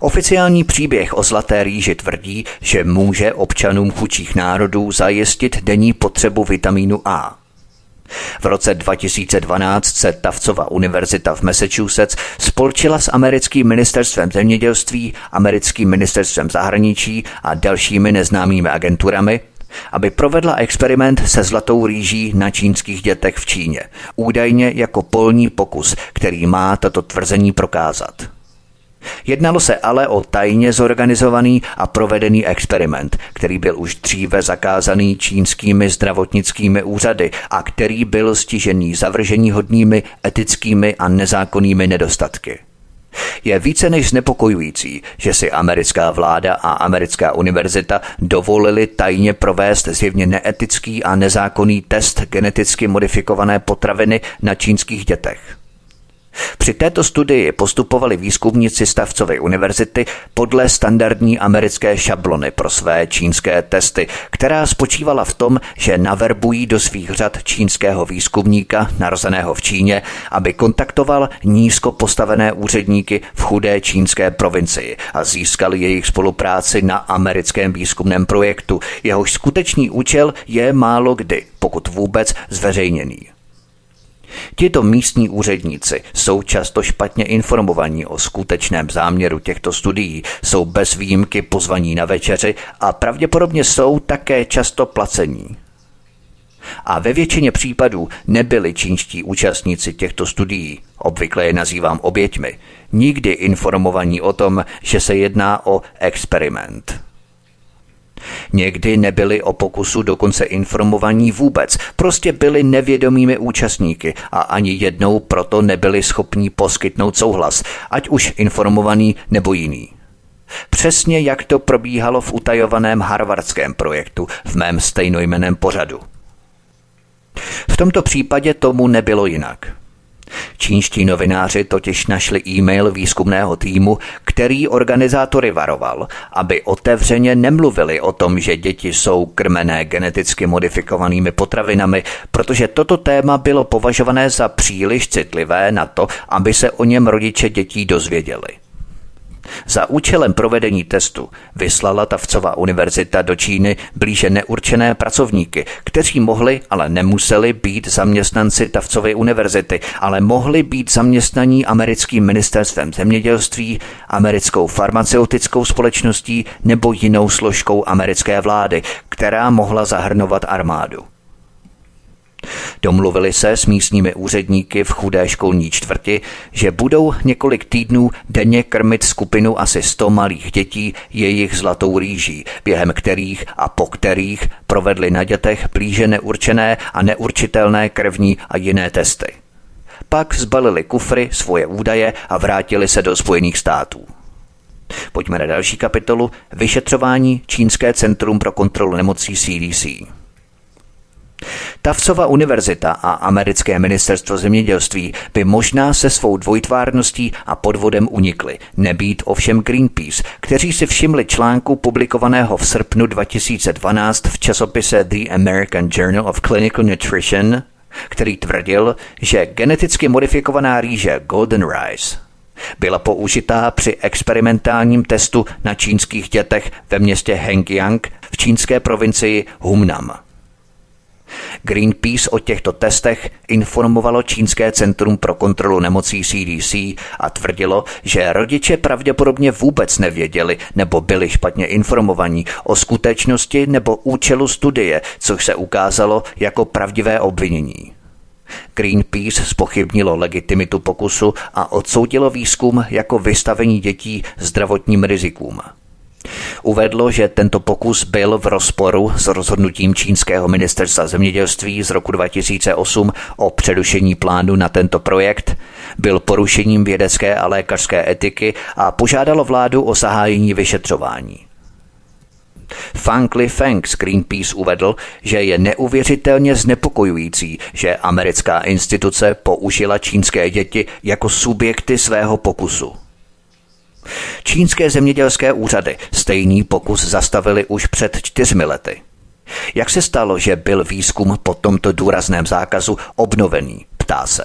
Oficiální příběh o Zlaté rýži tvrdí, že může občanům chudších národů zajistit denní potřebu vitamínu A. V roce 2012 se Tavcova univerzita v Massachusetts spolčila s americkým ministerstvem zemědělství, americkým ministerstvem zahraničí a dalšími neznámými agenturami, aby provedla experiment se zlatou rýží na čínských dětech v Číně, údajně jako polní pokus, který má toto tvrzení prokázat. Jednalo se ale o tajně zorganizovaný a provedený experiment, který byl už dříve zakázaný čínskými zdravotnickými úřady a který byl stižený zavržení hodnými etickými a nezákonnými nedostatky. Je více než znepokojující, že si americká vláda a americká univerzita dovolili tajně provést zjevně neetický a nezákonný test geneticky modifikované potraviny na čínských dětech. Při této studii postupovali výzkumníci Stavcovy univerzity podle standardní americké šablony pro své čínské testy, která spočívala v tom, že naverbují do svých řad čínského výzkumníka narozeného v Číně, aby kontaktoval nízko postavené úředníky v chudé čínské provincii a získali jejich spolupráci na americkém výzkumném projektu. Jehož skutečný účel je málo kdy, pokud vůbec, zveřejněný. Tito místní úředníci jsou často špatně informovaní o skutečném záměru těchto studií, jsou bez výjimky pozvaní na večeři a pravděpodobně jsou také často placení. A ve většině případů nebyli čínští účastníci těchto studií, obvykle je nazývám oběťmi, nikdy informovaní o tom, že se jedná o experiment. Někdy nebyli o pokusu dokonce informovaní vůbec, prostě byli nevědomými účastníky a ani jednou proto nebyli schopní poskytnout souhlas, ať už informovaný nebo jiný. Přesně jak to probíhalo v utajovaném harvardském projektu v mém stejnojmeném pořadu. V tomto případě tomu nebylo jinak. Čínští novináři totiž našli e-mail výzkumného týmu, který organizátory varoval, aby otevřeně nemluvili o tom, že děti jsou krmené geneticky modifikovanými potravinami, protože toto téma bylo považované za příliš citlivé na to, aby se o něm rodiče dětí dozvěděli. Za účelem provedení testu vyslala Tavcova univerzita do Číny blíže neurčené pracovníky, kteří mohli, ale nemuseli být zaměstnanci Tavcovy univerzity, ale mohli být zaměstnaní americkým ministerstvem zemědělství, americkou farmaceutickou společností nebo jinou složkou americké vlády, která mohla zahrnovat armádu. Domluvili se s místními úředníky v chudé školní čtvrti, že budou několik týdnů denně krmit skupinu asi 100 malých dětí jejich zlatou rýží, během kterých a po kterých provedli na dětech blíže neurčené a neurčitelné krevní a jiné testy. Pak zbalili kufry, svoje údaje a vrátili se do Spojených států. Pojďme na další kapitolu Vyšetřování Čínské centrum pro kontrolu nemocí CDC. Tavcova univerzita a americké ministerstvo zemědělství by možná se svou dvojtvárností a podvodem unikly, nebýt ovšem Greenpeace, kteří si všimli článku publikovaného v srpnu 2012 v časopise The American Journal of Clinical Nutrition, který tvrdil, že geneticky modifikovaná rýže Golden Rice byla použitá při experimentálním testu na čínských dětech ve městě Hengyang v čínské provincii Humnam. Greenpeace o těchto testech informovalo Čínské centrum pro kontrolu nemocí CDC a tvrdilo, že rodiče pravděpodobně vůbec nevěděli nebo byli špatně informovaní o skutečnosti nebo účelu studie, což se ukázalo jako pravdivé obvinění. Greenpeace spochybnilo legitimitu pokusu a odsoudilo výzkum jako vystavení dětí zdravotním rizikům. Uvedlo, že tento pokus byl v rozporu s rozhodnutím čínského ministerstva zemědělství z roku 2008 o přerušení plánu na tento projekt, byl porušením vědecké a lékařské etiky a požádalo vládu o zahájení vyšetřování. Fang Li Feng z Greenpeace uvedl, že je neuvěřitelně znepokojující, že americká instituce použila čínské děti jako subjekty svého pokusu. Čínské zemědělské úřady stejný pokus zastavili už před čtyřmi lety. Jak se stalo, že byl výzkum po tomto důrazném zákazu obnovený, ptá se.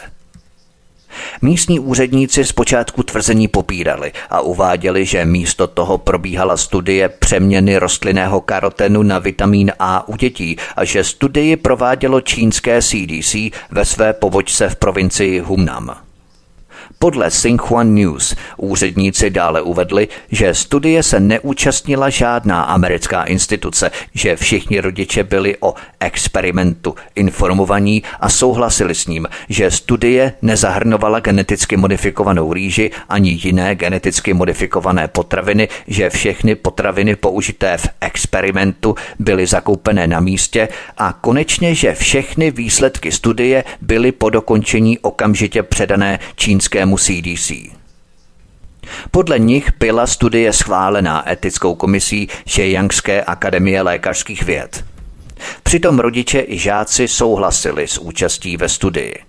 Místní úředníci zpočátku tvrzení popírali a uváděli, že místo toho probíhala studie přeměny rostlinného karotenu na vitamín A u dětí a že studii provádělo čínské CDC ve své pobočce v provincii Hunnam. Podle Xinhua News úředníci dále uvedli, že studie se neúčastnila žádná americká instituce, že všichni rodiče byli o experimentu informovaní a souhlasili s ním, že studie nezahrnovala geneticky modifikovanou rýži ani jiné geneticky modifikované potraviny, že všechny potraviny použité v experimentu byly zakoupené na místě a konečně, že všechny výsledky studie byly po dokončení okamžitě předané čínskému systému CDC. Podle nich byla studie schválená etickou komisí Šejangské akademie lékařských věd. Přitom rodiče i žáci souhlasili s účastí ve studii.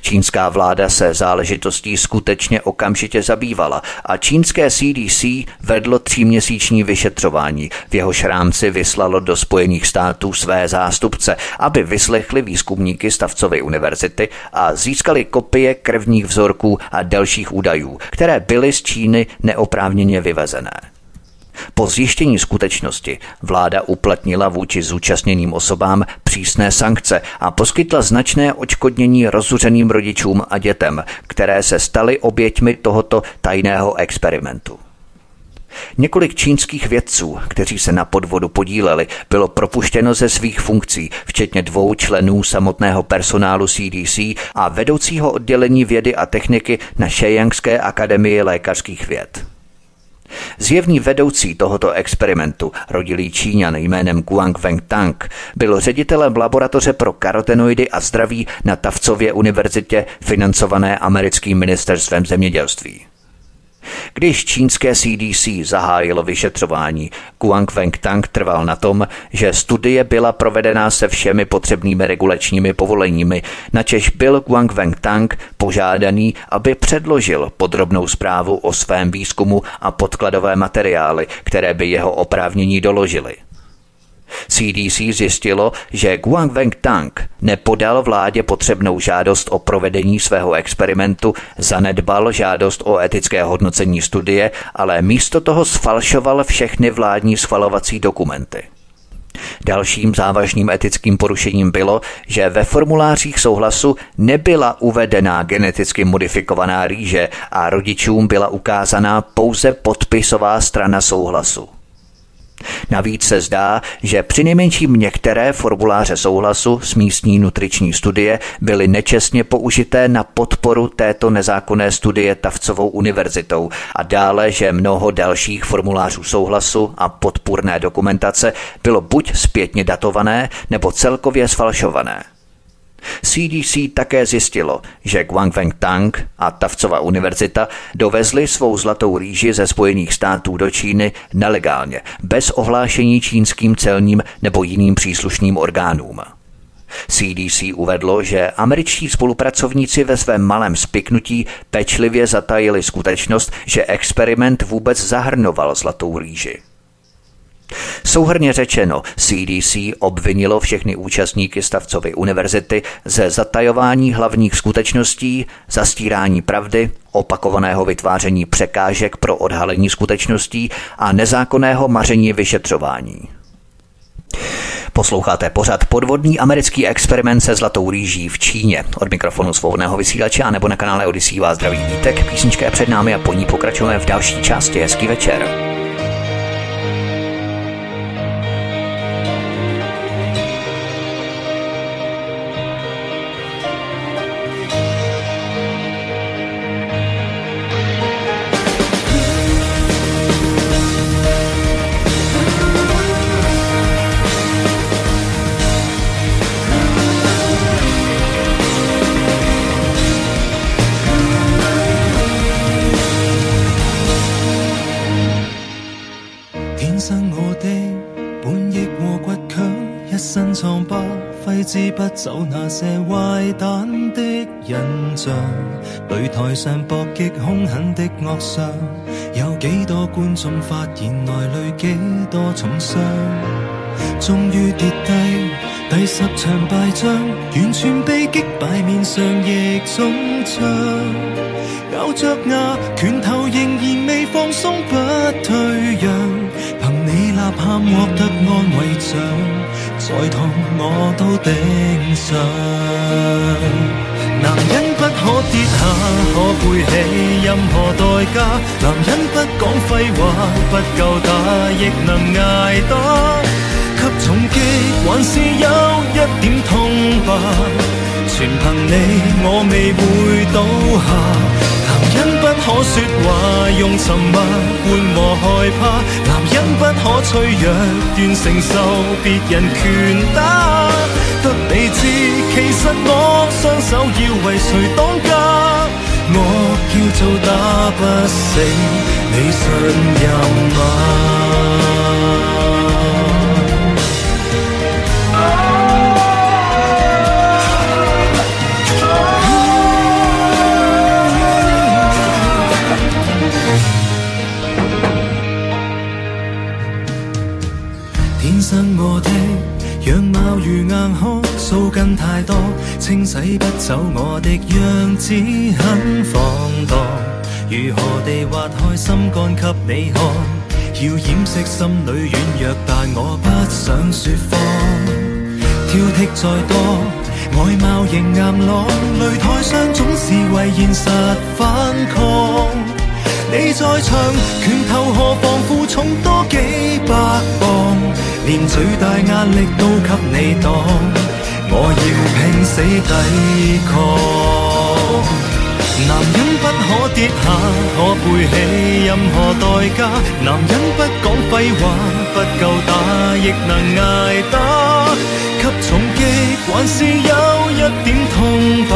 Čínská vláda se záležitostí skutečně okamžitě zabývala a čínské CDC vedlo tříměsíční vyšetřování, v jehož rámci vyslalo do Spojených států své zástupce, aby vyslechli výzkumníky Stavcovy univerzity a získali kopie krevních vzorků a dalších údajů, které byly z Číny neoprávněně vyvezené. Po zjištění skutečnosti vláda uplatnila vůči zúčastněným osobám přísné sankce a poskytla značné očkodnění rozuřeným rodičům a dětem, které se staly oběťmi tohoto tajného experimentu. Několik čínských vědců, kteří se na podvodu podíleli, bylo propuštěno ze svých funkcí, včetně dvou členů samotného personálu CDC a vedoucího oddělení vědy a techniky na Šejangské akademii lékařských věd. Zjevný vedoucí tohoto experimentu, rodilý Číňan jménem Guang Tang, byl ředitelem laboratoře pro karotenoidy a zdraví na Tavcově univerzitě financované americkým ministerstvem zemědělství. Když čínské CDC zahájilo vyšetřování, Guang Tang trval na tom, že studie byla provedena se všemi potřebnými regulačními povoleními, načež byl Guang Tang požádaný, aby předložil podrobnou zprávu o svém výzkumu a podkladové materiály, které by jeho oprávnění doložily. CDC zjistilo, že Guang Tang nepodal vládě potřebnou žádost o provedení svého experimentu, zanedbal žádost o etické hodnocení studie, ale místo toho sfalšoval všechny vládní schvalovací dokumenty. Dalším závažným etickým porušením bylo, že ve formulářích souhlasu nebyla uvedená geneticky modifikovaná rýže a rodičům byla ukázaná pouze podpisová strana souhlasu. Navíc se zdá, že přinejmenším některé formuláře souhlasu s místní nutriční studie byly nečestně použité na podporu této nezákonné studie Tavcovou univerzitou a dále, že mnoho dalších formulářů souhlasu a podpůrné dokumentace bylo buď zpětně datované nebo celkově sfalšované. CDC také zjistilo, že Guangfeng Tang a Tavcova univerzita dovezli svou zlatou rýži ze Spojených států do Číny nelegálně, bez ohlášení čínským celním nebo jiným příslušným orgánům. CDC uvedlo, že američtí spolupracovníci ve svém malém spiknutí pečlivě zatajili skutečnost, že experiment vůbec zahrnoval zlatou rýži. Souhrně řečeno, CDC obvinilo všechny účastníky Stavcovy univerzity ze zatajování hlavních skutečností, zastírání pravdy, opakovaného vytváření překážek pro odhalení skutečností a nezákonného maření vyšetřování. Posloucháte pořad podvodný americký experiment se zlatou rýží v Číně. Od mikrofonu svobodného vysílače a nebo na kanále Odisí vás zdraví vítek. Písnička je před námi a po ní pokračujeme v další části. Hezký večer. 不走那些坏蛋的印象，擂台上搏击凶狠的恶相，有几多观众发现内里几多重伤？終於跌低，第十場敗仗，完全被擊敗，面上亦腫脹。咬着牙，拳頭仍然未放鬆，不退讓。憑你呐喊獲得安慰獎，再痛我都頂上。男人不可跌下，可背起任何代價。男人不講廢話，不夠打亦能捱打。給重擊，還是有一點痛吧。全憑你，我未會倒下。男人不可说话，用沉默缓和害怕。男人不可脆弱，愿承受别人拳打。得你知，其实我双手要為誰當家。我叫做打不死，你信任嗎？最大壓力都給你擋，我要拼死抵抗。男人不可跌下，可背起任何代價。男人不講廢話，不夠打亦能捱打。給重擊，還是有一點痛吧。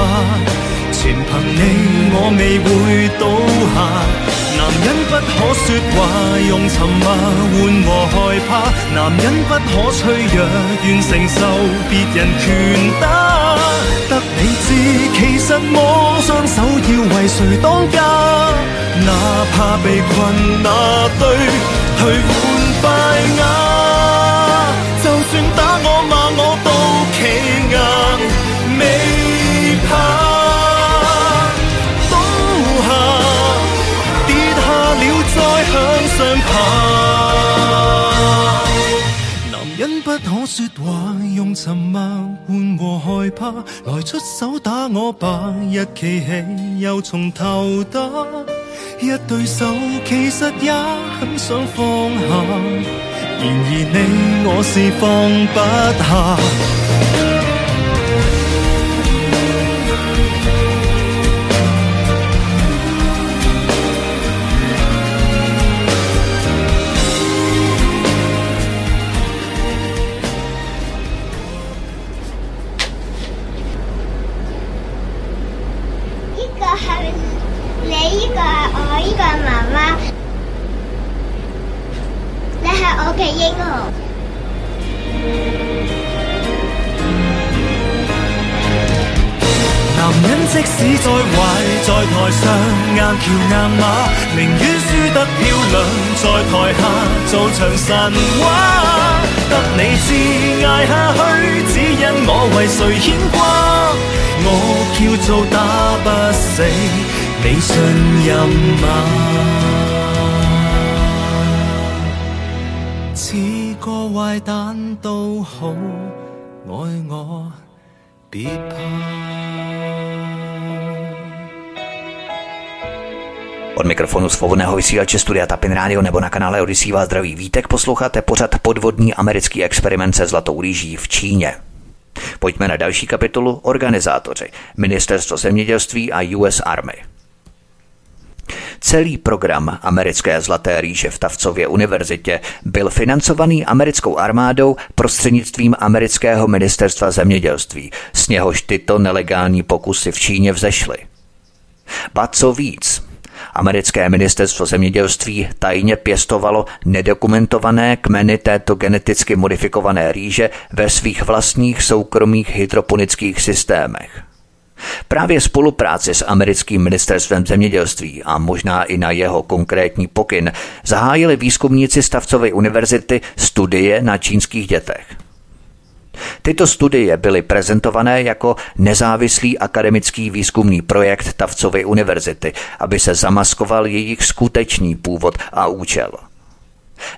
全憑你，我未會倒下。男人不可说话，用沉默换和害怕。男人不可脆弱，愿承受别人拳打。得你知，其实我双手要为谁当家。哪怕被困那對退换败瓦，男人不可說話，用沉默緩和害怕，來出手打我吧，一企起又從頭打，一對手其實也很想放下，然而你我是放不下。即使再坏在台上硬桥硬马宁愿输得漂亮在台下做场神话得你知捱下去只因我为谁牵挂我叫做打不死你信任吗？似个坏蛋都好爱我别怕。Od mikrofonu svobodného vysílače Studia Tapin Radio nebo na kanále Odisí vás zdraví vítek posloucháte pořad podvodní americký experiment se zlatou rýží v Číně. Pojďme na další kapitolu Organizátoři, Ministerstvo zemědělství a US Army. Celý program americké zlaté rýže v Tavcově univerzitě byl financovaný americkou armádou prostřednictvím amerického ministerstva zemědělství, z něhož tyto nelegální pokusy v Číně vzešly. Ba co víc, Americké ministerstvo zemědělství tajně pěstovalo nedokumentované kmeny této geneticky modifikované rýže ve svých vlastních soukromých hydroponických systémech. Právě spolupráci s americkým ministerstvem zemědělství a možná i na jeho konkrétní pokyn zahájili výzkumníci Stavcovy univerzity studie na čínských dětech. Tyto studie byly prezentované jako nezávislý akademický výzkumný projekt Tavcovy univerzity, aby se zamaskoval jejich skutečný původ a účel –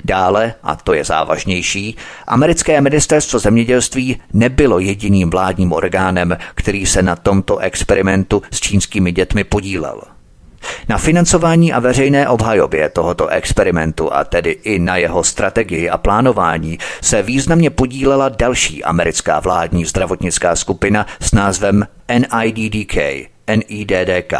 Dále, a to je závažnější, americké ministerstvo zemědělství nebylo jediným vládním orgánem, který se na tomto experimentu s čínskými dětmi podílel. Na financování a veřejné obhajobě tohoto experimentu a tedy i na jeho strategii a plánování se významně podílela další americká vládní zdravotnická skupina s názvem NIDDK, NIDDK.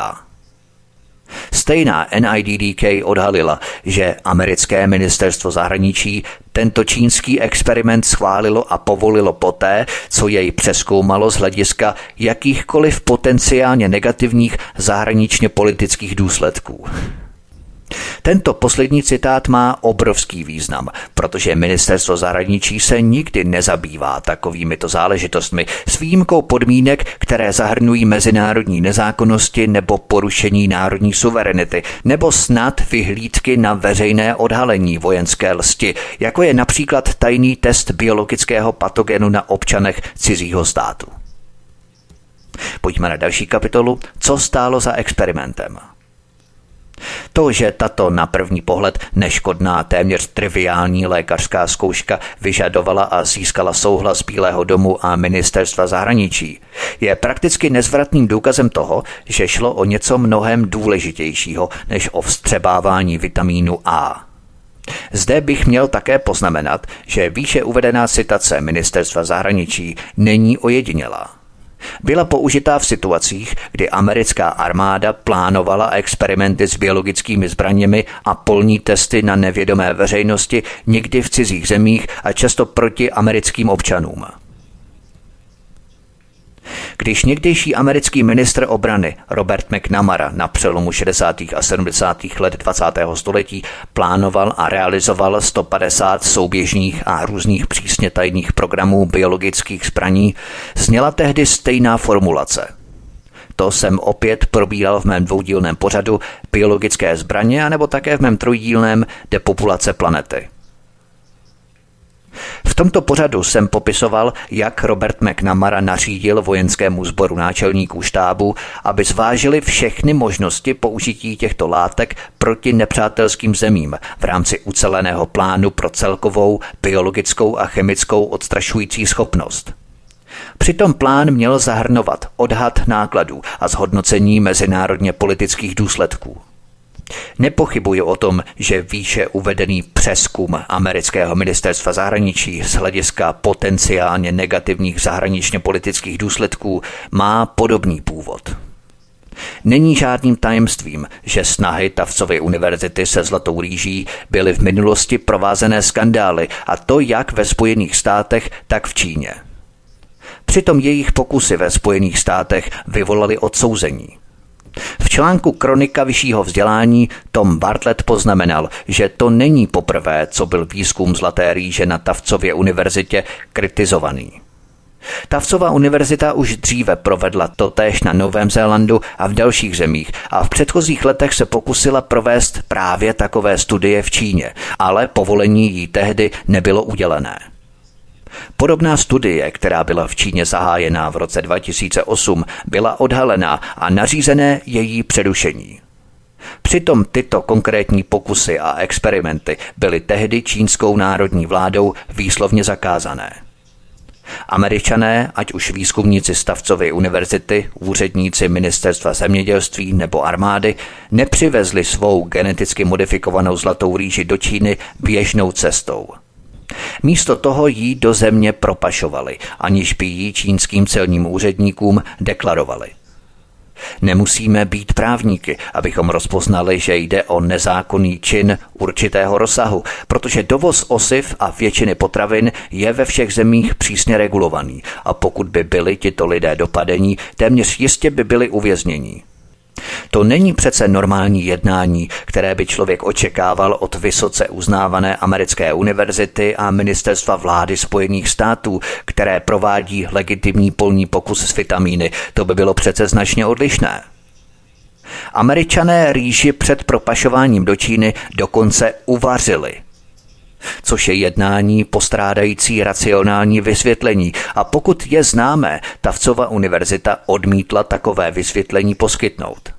Stejná NIDDK odhalila, že americké ministerstvo zahraničí tento čínský experiment schválilo a povolilo poté, co jej přeskoumalo z hlediska jakýchkoliv potenciálně negativních zahraničně politických důsledků. Tento poslední citát má obrovský význam, protože ministerstvo zahraničí se nikdy nezabývá takovýmito záležitostmi s výjimkou podmínek, které zahrnují mezinárodní nezákonnosti nebo porušení národní suverenity, nebo snad vyhlídky na veřejné odhalení vojenské lsti, jako je například tajný test biologického patogenu na občanech cizího státu. Pojďme na další kapitolu, co stálo za experimentem. To, že tato na první pohled neškodná, téměř triviální lékařská zkouška vyžadovala a získala souhlas Bílého domu a ministerstva zahraničí, je prakticky nezvratným důkazem toho, že šlo o něco mnohem důležitějšího než o vstřebávání vitamínu A. Zde bych měl také poznamenat, že výše uvedená citace ministerstva zahraničí není ojedinělá. Byla použitá v situacích, kdy americká armáda plánovala experimenty s biologickými zbraněmi a polní testy na nevědomé veřejnosti někdy v cizích zemích a často proti americkým občanům. Když někdejší americký ministr obrany Robert McNamara na přelomu 60. a 70. let 20. století plánoval a realizoval 150 souběžných a různých přísně tajných programů biologických zbraní, zněla tehdy stejná formulace – to jsem opět probíral v mém dvoudílném pořadu Biologické zbraně, anebo také v mém trojdílném Depopulace planety. V tomto pořadu jsem popisoval, jak Robert McNamara nařídil vojenskému sboru náčelníků štábu, aby zvážili všechny možnosti použití těchto látek proti nepřátelským zemím v rámci uceleného plánu pro celkovou biologickou a chemickou odstrašující schopnost. Přitom plán měl zahrnovat odhad nákladů a zhodnocení mezinárodně politických důsledků. Nepochybuji o tom, že výše uvedený přeskum amerického ministerstva zahraničí z hlediska potenciálně negativních zahraničně politických důsledků má podobný původ. Není žádným tajemstvím, že snahy Tavcovy univerzity se Zlatou rýží byly v minulosti provázené skandály, a to jak ve Spojených státech, tak v Číně. Přitom jejich pokusy ve Spojených státech vyvolaly odsouzení. V článku Kronika vyššího vzdělání Tom Bartlett poznamenal, že to není poprvé, co byl výzkum Zlaté rýže na Tavcově univerzitě kritizovaný. Tavcová univerzita už dříve provedla to též na Novém Zélandu a v dalších zemích a v předchozích letech se pokusila provést právě takové studie v Číně, ale povolení jí tehdy nebylo udělené. Podobná studie, která byla v Číně zahájená v roce 2008, byla odhalená a nařízené její přerušení. Přitom tyto konkrétní pokusy a experimenty byly tehdy čínskou národní vládou výslovně zakázané. Američané, ať už výzkumníci Stavcovy univerzity, úředníci ministerstva zemědělství nebo armády, nepřivezli svou geneticky modifikovanou zlatou rýži do Číny běžnou cestou – Místo toho jí do země propašovali, aniž by ji čínským celním úředníkům deklarovali. Nemusíme být právníky, abychom rozpoznali, že jde o nezákonný čin určitého rozsahu, protože dovoz osiv a většiny potravin je ve všech zemích přísně regulovaný a pokud by byli tito lidé dopadení, téměř jistě by byli uvěznění. To není přece normální jednání, které by člověk očekával od vysoce uznávané americké univerzity a ministerstva vlády Spojených států, které provádí legitimní polní pokus s vitamíny. To by bylo přece značně odlišné. Američané rýži před propašováním do Číny dokonce uvařili – což je jednání postrádající racionální vysvětlení a pokud je známé, Tavcova univerzita odmítla takové vysvětlení poskytnout.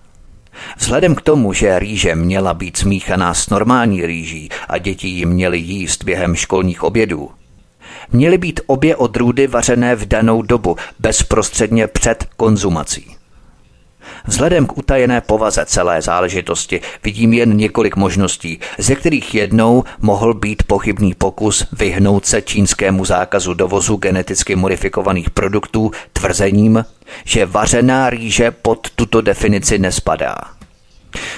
Vzhledem k tomu, že rýže měla být smíchaná s normální rýží a děti ji měly jíst během školních obědů, měly být obě odrůdy vařené v danou dobu bezprostředně před konzumací. Vzhledem k utajené povaze celé záležitosti vidím jen několik možností, ze kterých jednou mohl být pochybný pokus vyhnout se čínskému zákazu dovozu geneticky modifikovaných produktů tvrzením, že vařená rýže pod tuto definici nespadá.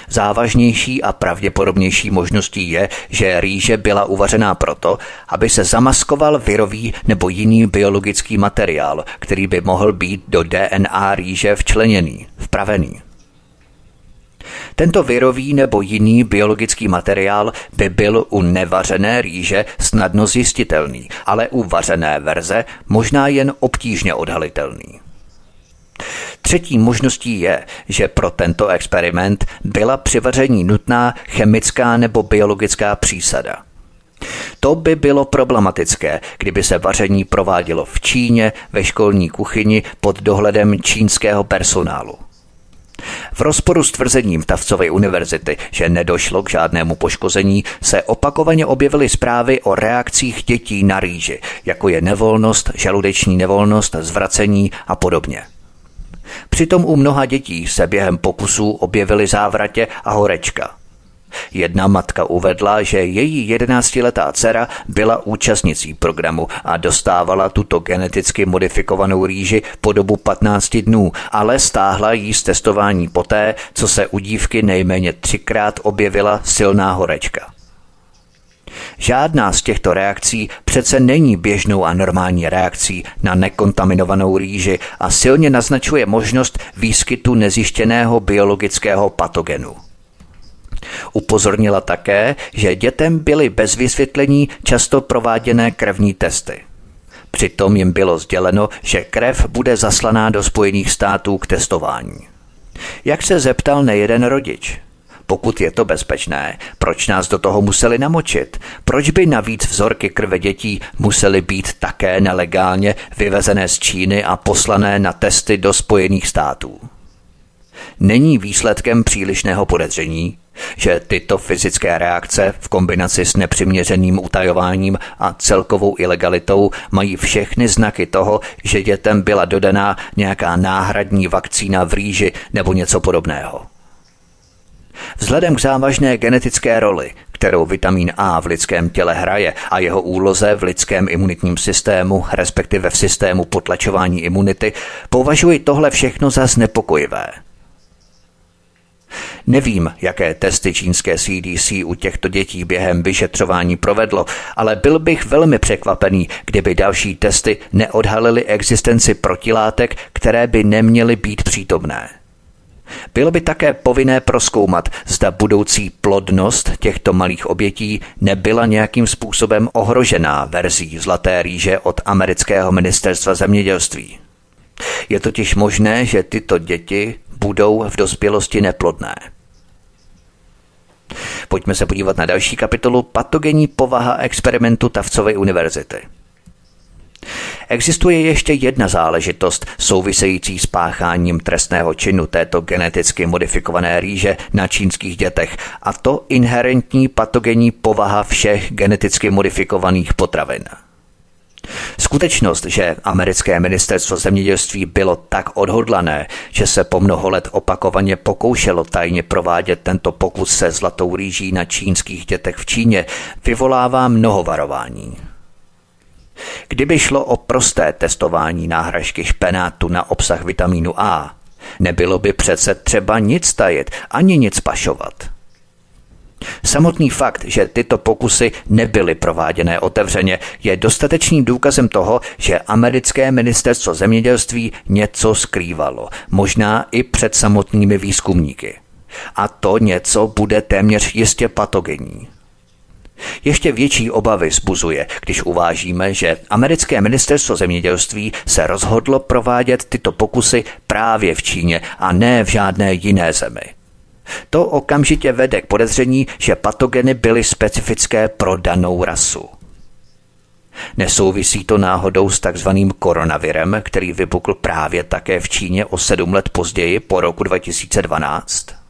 Závažnější a pravděpodobnější možností je, že rýže byla uvařená proto, aby se zamaskoval virový nebo jiný biologický materiál, který by mohl být do DNA rýže včleněný, vpravený. Tento virový nebo jiný biologický materiál by byl u nevařené rýže snadno zjistitelný, ale u vařené verze možná jen obtížně odhalitelný. Třetí možností je, že pro tento experiment byla při vaření nutná chemická nebo biologická přísada. To by bylo problematické, kdyby se vaření provádělo v Číně ve školní kuchyni pod dohledem čínského personálu. V rozporu s tvrzením Tavcovy univerzity, že nedošlo k žádnému poškození, se opakovaně objevily zprávy o reakcích dětí na rýži, jako je nevolnost, žaludeční nevolnost, zvracení a podobně. Přitom u mnoha dětí se během pokusů objevily závratě a horečka. Jedna matka uvedla, že její jedenáctiletá dcera byla účastnicí programu a dostávala tuto geneticky modifikovanou rýži po dobu 15 dnů, ale stáhla jí z testování poté, co se u dívky nejméně třikrát objevila silná horečka. Žádná z těchto reakcí přece není běžnou a normální reakcí na nekontaminovanou rýži a silně naznačuje možnost výskytu nezjištěného biologického patogenu. Upozornila také, že dětem byly bez vysvětlení často prováděné krevní testy. Přitom jim bylo sděleno, že krev bude zaslaná do Spojených států k testování. Jak se zeptal nejeden rodič? Pokud je to bezpečné, proč nás do toho museli namočit? Proč by navíc vzorky krve dětí musely být také nelegálně vyvezené z Číny a poslané na testy do Spojených států? Není výsledkem přílišného podezření, že tyto fyzické reakce v kombinaci s nepřiměřeným utajováním a celkovou ilegalitou mají všechny znaky toho, že dětem byla dodaná nějaká náhradní vakcína v rýži nebo něco podobného. Vzhledem k závažné genetické roli, kterou vitamin A v lidském těle hraje a jeho úloze v lidském imunitním systému, respektive v systému potlačování imunity, považuji tohle všechno za znepokojivé. Nevím, jaké testy čínské CDC u těchto dětí během vyšetřování provedlo, ale byl bych velmi překvapený, kdyby další testy neodhalily existenci protilátek, které by neměly být přítomné. Bylo by také povinné proskoumat, zda budoucí plodnost těchto malých obětí nebyla nějakým způsobem ohrožená verzí zlaté rýže od amerického ministerstva zemědělství. Je totiž možné, že tyto děti budou v dospělosti neplodné. Pojďme se podívat na další kapitolu Patogenní povaha experimentu Tavcovy univerzity. Existuje ještě jedna záležitost související s pácháním trestného činu této geneticky modifikované rýže na čínských dětech, a to inherentní patogenní povaha všech geneticky modifikovaných potravin. Skutečnost, že americké ministerstvo zemědělství bylo tak odhodlané, že se po mnoho let opakovaně pokoušelo tajně provádět tento pokus se zlatou rýží na čínských dětech v Číně, vyvolává mnoho varování. Kdyby šlo o prosté testování náhražky špenátu na obsah vitamínu A, nebylo by přece třeba nic tajit ani nic pašovat. Samotný fakt, že tyto pokusy nebyly prováděné otevřeně, je dostatečným důkazem toho, že americké ministerstvo zemědělství něco skrývalo, možná i před samotnými výzkumníky. A to něco bude téměř jistě patogenní. Ještě větší obavy zbuzuje, když uvážíme, že americké ministerstvo zemědělství se rozhodlo provádět tyto pokusy právě v Číně a ne v žádné jiné zemi. To okamžitě vede k podezření, že patogeny byly specifické pro danou rasu. Nesouvisí to náhodou s takzvaným koronavirem, který vypukl právě také v Číně o sedm let později po roku 2012?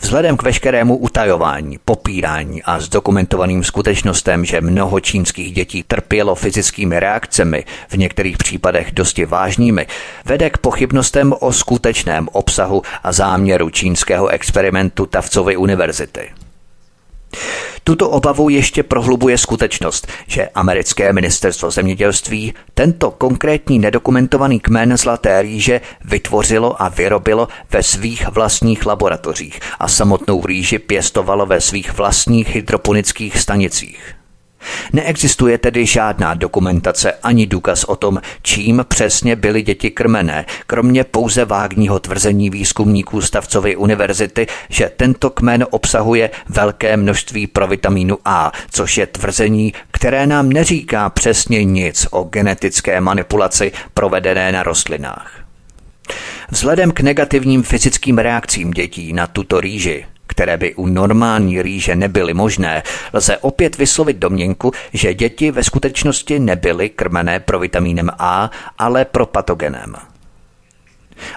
Vzhledem k veškerému utajování, popírání a zdokumentovaným skutečnostem, že mnoho čínských dětí trpělo fyzickými reakcemi, v některých případech dosti vážnými, vede k pochybnostem o skutečném obsahu a záměru čínského experimentu Tavcovy univerzity. Tuto obavu ještě prohlubuje skutečnost, že americké ministerstvo zemědělství tento konkrétní nedokumentovaný kmen zlaté rýže vytvořilo a vyrobilo ve svých vlastních laboratořích a samotnou rýži pěstovalo ve svých vlastních hydroponických stanicích. Neexistuje tedy žádná dokumentace ani důkaz o tom, čím přesně byly děti krmené, kromě pouze vágního tvrzení výzkumníků Stavcovy univerzity, že tento kmen obsahuje velké množství provitamínu A, což je tvrzení, které nám neříká přesně nic o genetické manipulaci provedené na rostlinách. Vzhledem k negativním fyzickým reakcím dětí na tuto rýži které by u normální rýže nebyly možné, lze opět vyslovit domněnku, že děti ve skutečnosti nebyly krmené pro vitamínem A, ale pro patogenem.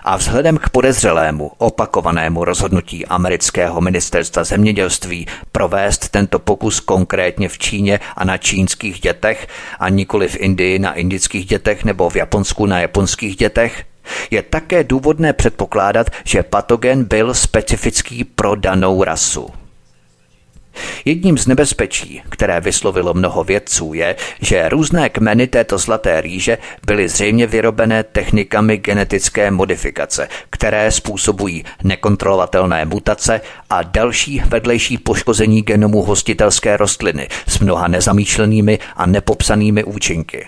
A vzhledem k podezřelému, opakovanému rozhodnutí amerického ministerstva zemědělství provést tento pokus konkrétně v Číně a na čínských dětech a nikoli v Indii na indických dětech nebo v Japonsku na japonských dětech, je také důvodné předpokládat, že patogen byl specifický pro danou rasu. Jedním z nebezpečí, které vyslovilo mnoho vědců, je, že různé kmeny této zlaté rýže byly zřejmě vyrobené technikami genetické modifikace, které způsobují nekontrolovatelné mutace a další vedlejší poškození genomu hostitelské rostliny s mnoha nezamýšlenými a nepopsanými účinky.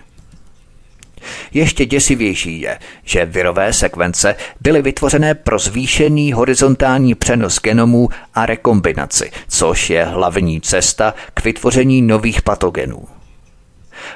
Ještě děsivější je, že virové sekvence byly vytvořené pro zvýšený horizontální přenos genomů a rekombinaci, což je hlavní cesta k vytvoření nových patogenů.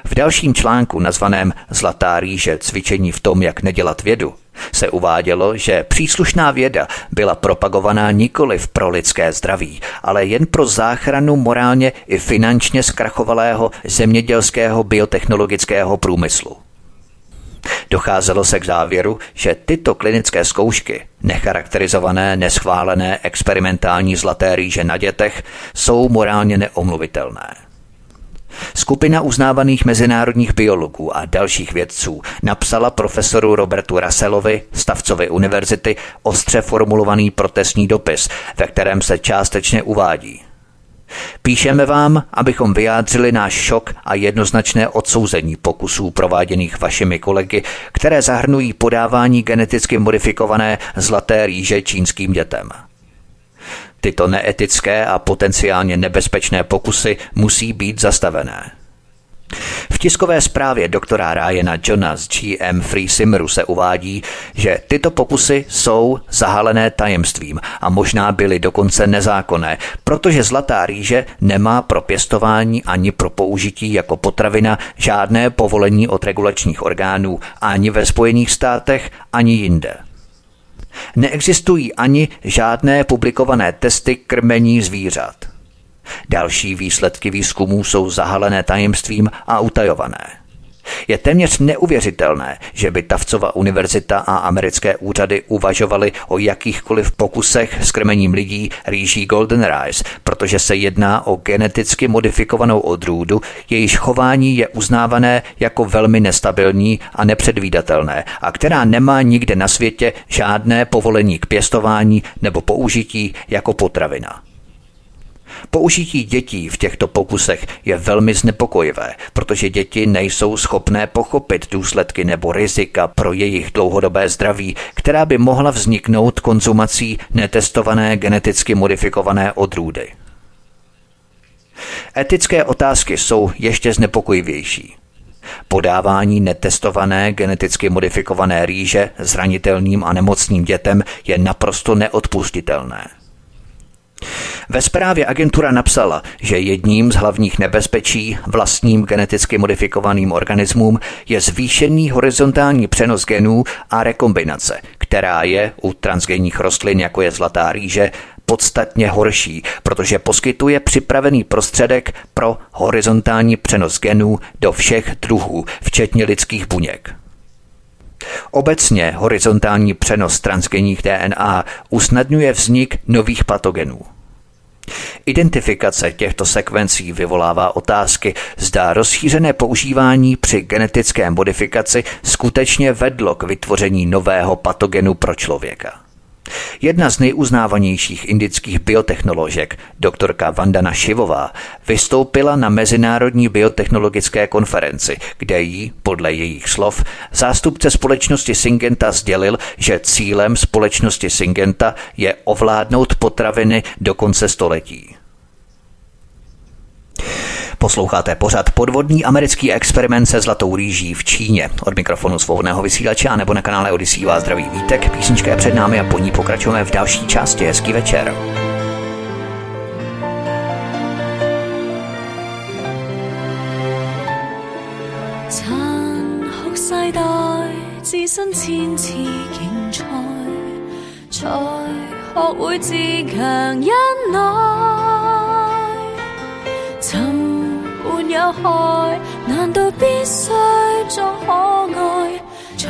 V dalším článku nazvaném Zlatá rýže cvičení v tom, jak nedělat vědu, se uvádělo, že příslušná věda byla propagovaná nikoli pro lidské zdraví, ale jen pro záchranu morálně i finančně zkrachovalého zemědělského biotechnologického průmyslu. Docházelo se k závěru, že tyto klinické zkoušky, necharakterizované, neschválené experimentální zlaté rýže na dětech, jsou morálně neomluvitelné. Skupina uznávaných mezinárodních biologů a dalších vědců napsala profesoru Robertu Russellovi Stavcovy univerzity ostře formulovaný protestní dopis, ve kterém se částečně uvádí. Píšeme vám, abychom vyjádřili náš šok a jednoznačné odsouzení pokusů prováděných vašimi kolegy, které zahrnují podávání geneticky modifikované zlaté rýže čínským dětem. Tyto neetické a potenciálně nebezpečné pokusy musí být zastavené. V tiskové zprávě doktora Ryana Johna z GM Free Simru se uvádí, že tyto pokusy jsou zahalené tajemstvím a možná byly dokonce nezákonné, protože zlatá rýže nemá pro pěstování ani pro použití jako potravina žádné povolení od regulačních orgánů ani ve Spojených státech, ani jinde. Neexistují ani žádné publikované testy krmení zvířat. Další výsledky výzkumů jsou zahalené tajemstvím a utajované. Je téměř neuvěřitelné, že by Tavcova univerzita a americké úřady uvažovaly o jakýchkoliv pokusech s krmením lidí rýží Golden Rice, protože se jedná o geneticky modifikovanou odrůdu, jejíž chování je uznávané jako velmi nestabilní a nepředvídatelné a která nemá nikde na světě žádné povolení k pěstování nebo použití jako potravina. Použití dětí v těchto pokusech je velmi znepokojivé, protože děti nejsou schopné pochopit důsledky nebo rizika pro jejich dlouhodobé zdraví, která by mohla vzniknout konzumací netestované geneticky modifikované odrůdy. Etické otázky jsou ještě znepokojivější. Podávání netestované geneticky modifikované rýže zranitelným a nemocným dětem je naprosto neodpustitelné. Ve zprávě agentura napsala, že jedním z hlavních nebezpečí vlastním geneticky modifikovaným organismům je zvýšený horizontální přenos genů a rekombinace, která je u transgenních rostlin, jako je zlatá rýže, podstatně horší, protože poskytuje připravený prostředek pro horizontální přenos genů do všech druhů, včetně lidských buněk. Obecně horizontální přenos transgenních DNA usnadňuje vznik nových patogenů. Identifikace těchto sekvencí vyvolává otázky, zda rozšířené používání při genetické modifikaci skutečně vedlo k vytvoření nového patogenu pro člověka. Jedna z nejuznávanějších indických biotechnoložek, doktorka Vandana Šivová, vystoupila na Mezinárodní biotechnologické konferenci, kde jí, podle jejich slov, zástupce společnosti Syngenta sdělil, že cílem společnosti Syngenta je ovládnout potraviny do konce století. Posloucháte pořad podvodný americký experiment se zlatou rýží v Číně. Od mikrofonu svobodného vysílače a nebo na kanále Odisí vás zdraví Vítek. Písnička je před námi a po ní pokračujeme v další části. Hezký večer. 置身千次竞赛，才学会自强忍耐。 有害，难道必須裝可愛，才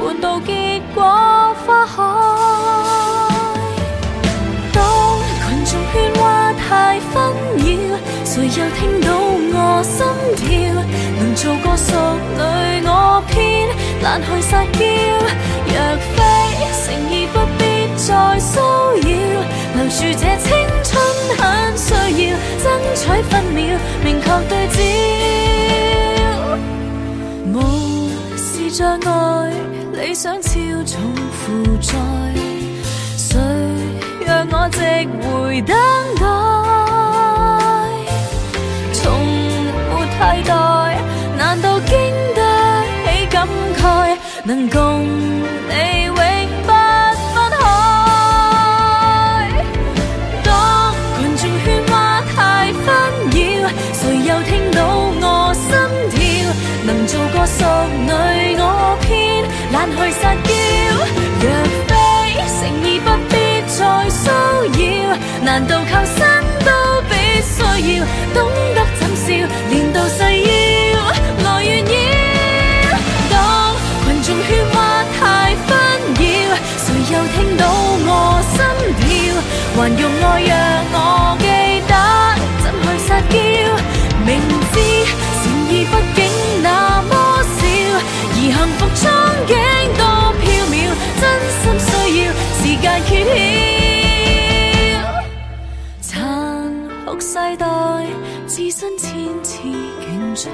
換到結果花開？當群眾喧哗太紛擾，誰又聽到我心跳？能做個淑女，我偏懶去撒娇。若非誠意，不必再騷擾，留住這青春很，爭取分秒。明確對焦，無視障礙，理想超重負載，誰讓我值回等待？從沒替代，難道经得起感慨？能共淑女我偏懒去撒娇，若非诚意不必再骚扰。难道靠身都必須要懂得怎笑，连到細腰来炫耀。当群众喧哗太纷扰，谁又听到我心跳？还用爱让而幸福憧憬多飄渺，真心需要時間揭曉。殘酷世代，置身千次竞赛，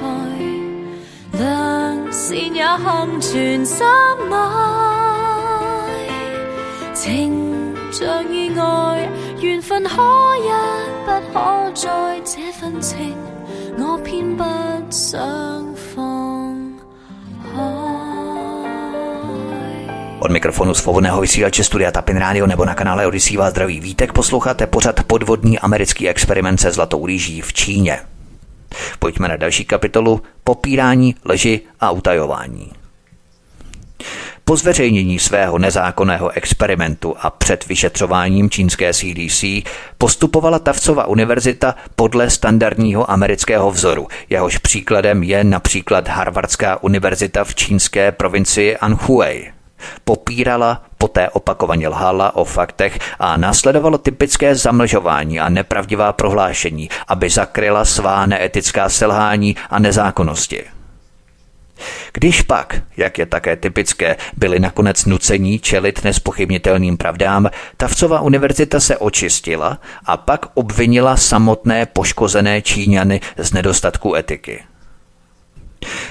良善也幸存心內。情像意外，緣分可一不可再，這份情我偏不想。Od mikrofonu svobodného vysílače Studia Tapin Radio nebo na kanále Odisí vás zdraví vítek posloucháte pořad podvodní americký experiment se zlatou rýží v Číně. Pojďme na další kapitolu popírání, lži a utajování. Po zveřejnění svého nezákonného experimentu a před vyšetřováním čínské CDC postupovala Tavcova univerzita podle standardního amerického vzoru. Jehož příkladem je například Harvardská univerzita v čínské provincii Anhui. Popírala, poté opakovaně lhala o faktech a následovalo typické zamlžování a nepravdivá prohlášení, aby zakryla svá neetická selhání a nezákonnosti. Když pak, jak je také typické, byli nakonec nucení čelit nespochybnitelným pravdám, Tavcova univerzita se očistila a pak obvinila samotné poškozené Číňany z nedostatku etiky.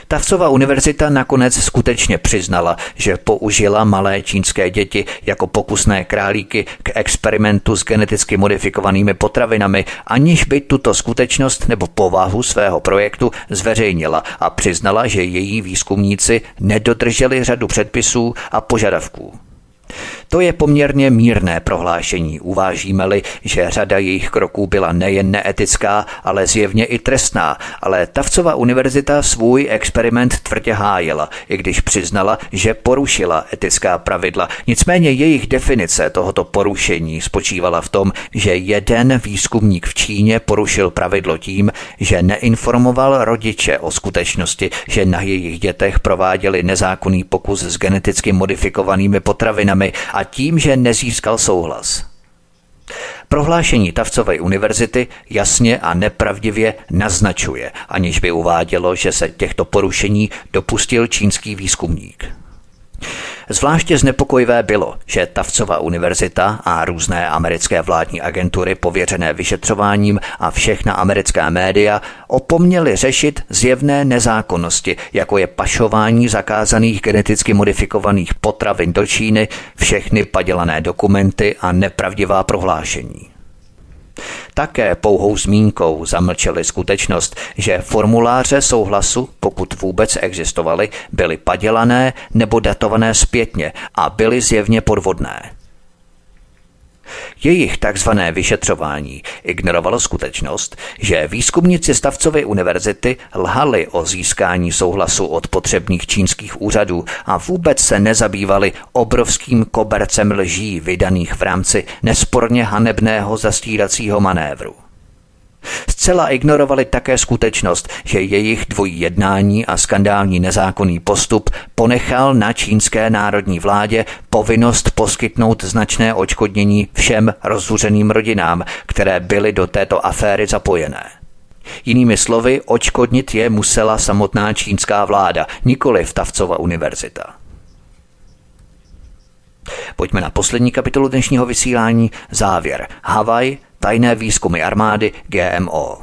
Tavcova univerzita nakonec skutečně přiznala, že použila malé čínské děti jako pokusné králíky k experimentu s geneticky modifikovanými potravinami, aniž by tuto skutečnost nebo povahu svého projektu zveřejnila a přiznala, že její výzkumníci nedodrželi řadu předpisů a požadavků. To je poměrně mírné prohlášení, uvážíme-li, že řada jejich kroků byla nejen neetická, ale zjevně i trestná, ale Tavcova univerzita svůj experiment tvrdě hájila, i když přiznala, že porušila etická pravidla. Nicméně jejich definice tohoto porušení spočívala v tom, že jeden výzkumník v Číně porušil pravidlo tím, že neinformoval rodiče o skutečnosti, že na jejich dětech prováděli nezákonný pokus s geneticky modifikovanými potravinami a a tím, že nezískal souhlas. Prohlášení Tavcovej univerzity jasně a nepravdivě naznačuje, aniž by uvádělo, že se těchto porušení dopustil čínský výzkumník. Zvláště znepokojivé bylo, že Tavcova univerzita a různé americké vládní agentury pověřené vyšetřováním a všechna americká média opomněly řešit zjevné nezákonnosti, jako je pašování zakázaných geneticky modifikovaných potravin do Číny, všechny padělané dokumenty a nepravdivá prohlášení. Také pouhou zmínkou zamlčeli skutečnost, že formuláře souhlasu, pokud vůbec existovaly, byly padělané nebo datované zpětně a byly zjevně podvodné. Jejich takzvané vyšetřování ignorovalo skutečnost, že výzkumníci Stavcovy univerzity lhali o získání souhlasu od potřebných čínských úřadů a vůbec se nezabývali obrovským kobercem lží vydaných v rámci nesporně hanebného zastíracího manévru. Zcela ignorovali také skutečnost, že jejich dvojí jednání a skandální nezákonný postup ponechal na čínské národní vládě povinnost poskytnout značné očkodnění všem rozzuřeným rodinám, které byly do této aféry zapojené. Jinými slovy, očkodnit je musela samotná čínská vláda, nikoli Tavcova univerzita. Pojďme na poslední kapitolu dnešního vysílání. Závěr. Havaj, tajné výzkumy armády GMO.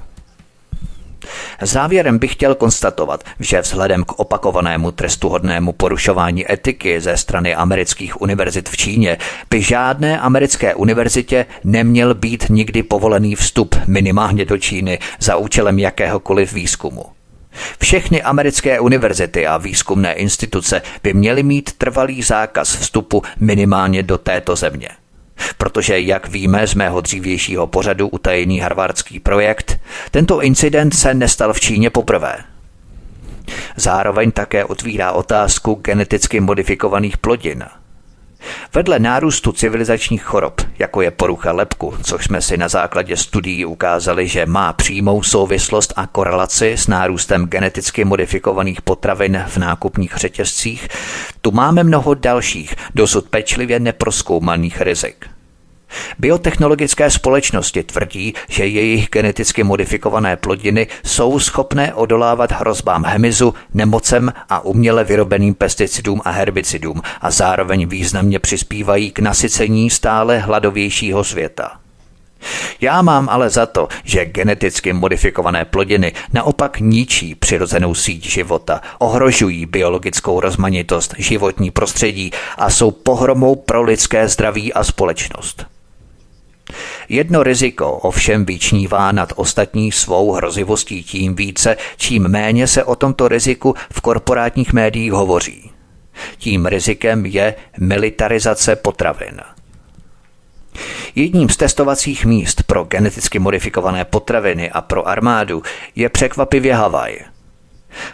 Závěrem bych chtěl konstatovat, že vzhledem k opakovanému trestuhodnému porušování etiky ze strany amerických univerzit v Číně by žádné americké univerzitě neměl být nikdy povolený vstup minimálně do Číny za účelem jakéhokoliv výzkumu. Všechny americké univerzity a výzkumné instituce by měly mít trvalý zákaz vstupu minimálně do této země. Protože, jak víme z mého dřívějšího pořadu utajený harvardský projekt, tento incident se nestal v Číně poprvé. Zároveň také otvírá otázku geneticky modifikovaných plodin – Vedle nárůstu civilizačních chorob, jako je porucha lepku, což jsme si na základě studií ukázali, že má přímou souvislost a korelaci s nárůstem geneticky modifikovaných potravin v nákupních řetězcích, tu máme mnoho dalších, dosud pečlivě neproskoumaných rizik. Biotechnologické společnosti tvrdí, že jejich geneticky modifikované plodiny jsou schopné odolávat hrozbám hemizu, nemocem a uměle vyrobeným pesticidům a herbicidům a zároveň významně přispívají k nasycení stále hladovějšího světa. Já mám ale za to, že geneticky modifikované plodiny naopak ničí přirozenou síť života, ohrožují biologickou rozmanitost, životní prostředí a jsou pohromou pro lidské zdraví a společnost. Jedno riziko ovšem vyčnívá nad ostatní svou hrozivostí tím více, čím méně se o tomto riziku v korporátních médiích hovoří. Tím rizikem je militarizace potravin. Jedním z testovacích míst pro geneticky modifikované potraviny a pro armádu je překvapivě Havaj.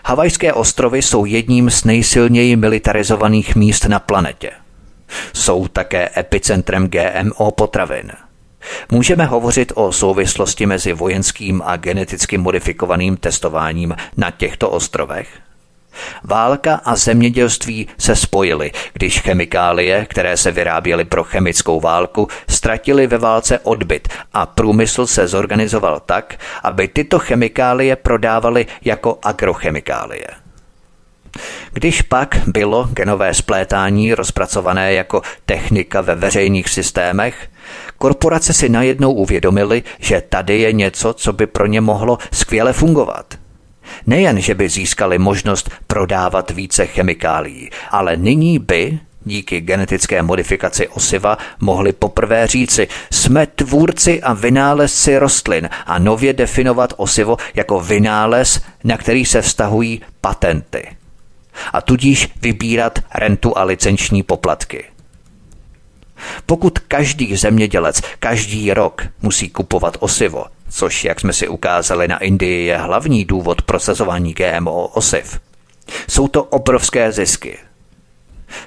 Havajské ostrovy jsou jedním z nejsilněji militarizovaných míst na planetě. Jsou také epicentrem GMO potravin – Můžeme hovořit o souvislosti mezi vojenským a geneticky modifikovaným testováním na těchto ostrovech? Válka a zemědělství se spojily, když chemikálie, které se vyráběly pro chemickou válku, ztratily ve válce odbyt a průmysl se zorganizoval tak, aby tyto chemikálie prodávaly jako agrochemikálie. Když pak bylo genové splétání rozpracované jako technika ve veřejných systémech, korporace si najednou uvědomily, že tady je něco, co by pro ně mohlo skvěle fungovat. Nejen, že by získali možnost prodávat více chemikálií, ale nyní by díky genetické modifikaci osiva mohli poprvé říci, jsme tvůrci a vynálezci rostlin a nově definovat osivo jako vynález, na který se vztahují patenty. A tudíž vybírat rentu a licenční poplatky. Pokud každý zemědělec každý rok musí kupovat osivo, což, jak jsme si ukázali na Indii, je hlavní důvod prosazování GMO osiv, jsou to obrovské zisky.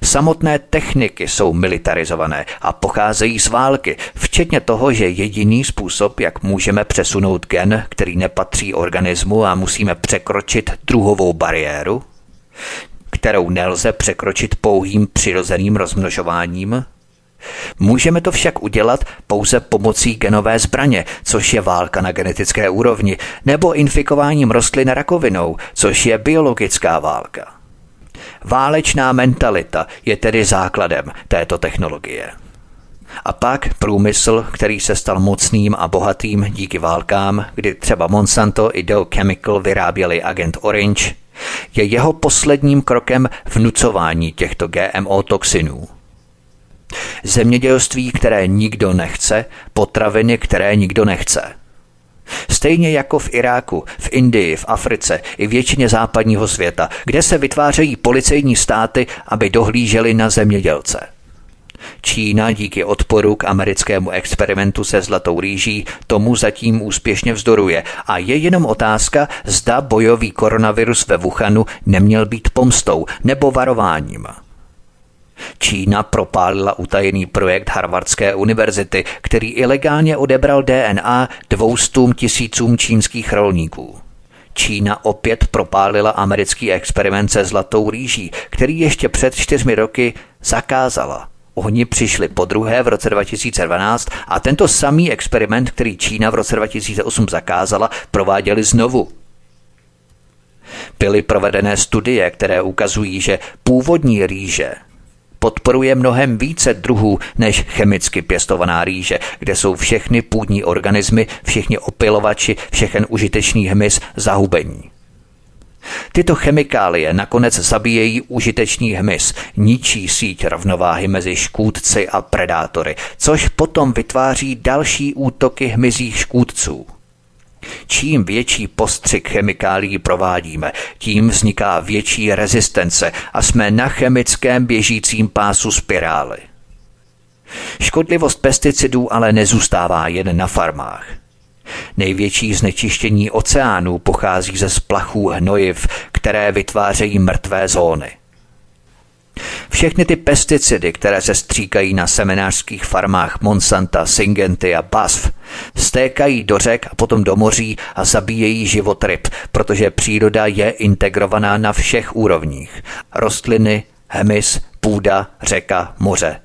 Samotné techniky jsou militarizované a pocházejí z války, včetně toho, že jediný způsob, jak můžeme přesunout gen, který nepatří organismu a musíme překročit druhovou bariéru, kterou nelze překročit pouhým přirozeným rozmnožováním, Můžeme to však udělat pouze pomocí genové zbraně, což je válka na genetické úrovni, nebo infikováním rostlin rakovinou, což je biologická válka. Válečná mentalita je tedy základem této technologie. A pak průmysl, který se stal mocným a bohatým díky válkám, kdy třeba Monsanto i Dow Chemical vyráběli agent Orange, je jeho posledním krokem vnucování těchto GMO toxinů. Zemědělství, které nikdo nechce, potraviny, které nikdo nechce. Stejně jako v Iráku, v Indii, v Africe i většině západního světa, kde se vytvářejí policejní státy, aby dohlíželi na zemědělce. Čína díky odporu k americkému experimentu se zlatou rýží tomu zatím úspěšně vzdoruje a je jenom otázka, zda bojový koronavirus ve Wuhanu neměl být pomstou nebo varováním. Čína propálila utajený projekt Harvardské univerzity, který ilegálně odebral DNA dvoustům tisícům čínských rolníků. Čína opět propálila americký experiment se zlatou rýží, který ještě před čtyřmi roky zakázala. Oni přišli po druhé v roce 2012 a tento samý experiment, který Čína v roce 2008 zakázala, prováděli znovu. Byly provedené studie, které ukazují, že původní rýže podporuje mnohem více druhů než chemicky pěstovaná rýže, kde jsou všechny půdní organismy, všichni opilovači, všechen užitečný hmyz zahubení. Tyto chemikálie nakonec zabíjejí užitečný hmyz, ničí síť rovnováhy mezi škůdci a predátory, což potom vytváří další útoky hmyzích škůdců. Čím větší postřik chemikálií provádíme, tím vzniká větší rezistence a jsme na chemickém běžícím pásu spirály. Škodlivost pesticidů ale nezůstává jen na farmách. Největší znečištění oceánů pochází ze splachů hnojiv, které vytvářejí mrtvé zóny. Všechny ty pesticidy, které se stříkají na seminářských farmách Monsanta, Syngenty a BASF, stékají do řek a potom do moří a zabíjejí život ryb, protože příroda je integrovaná na všech úrovních. Rostliny, hmyz, půda, řeka, moře.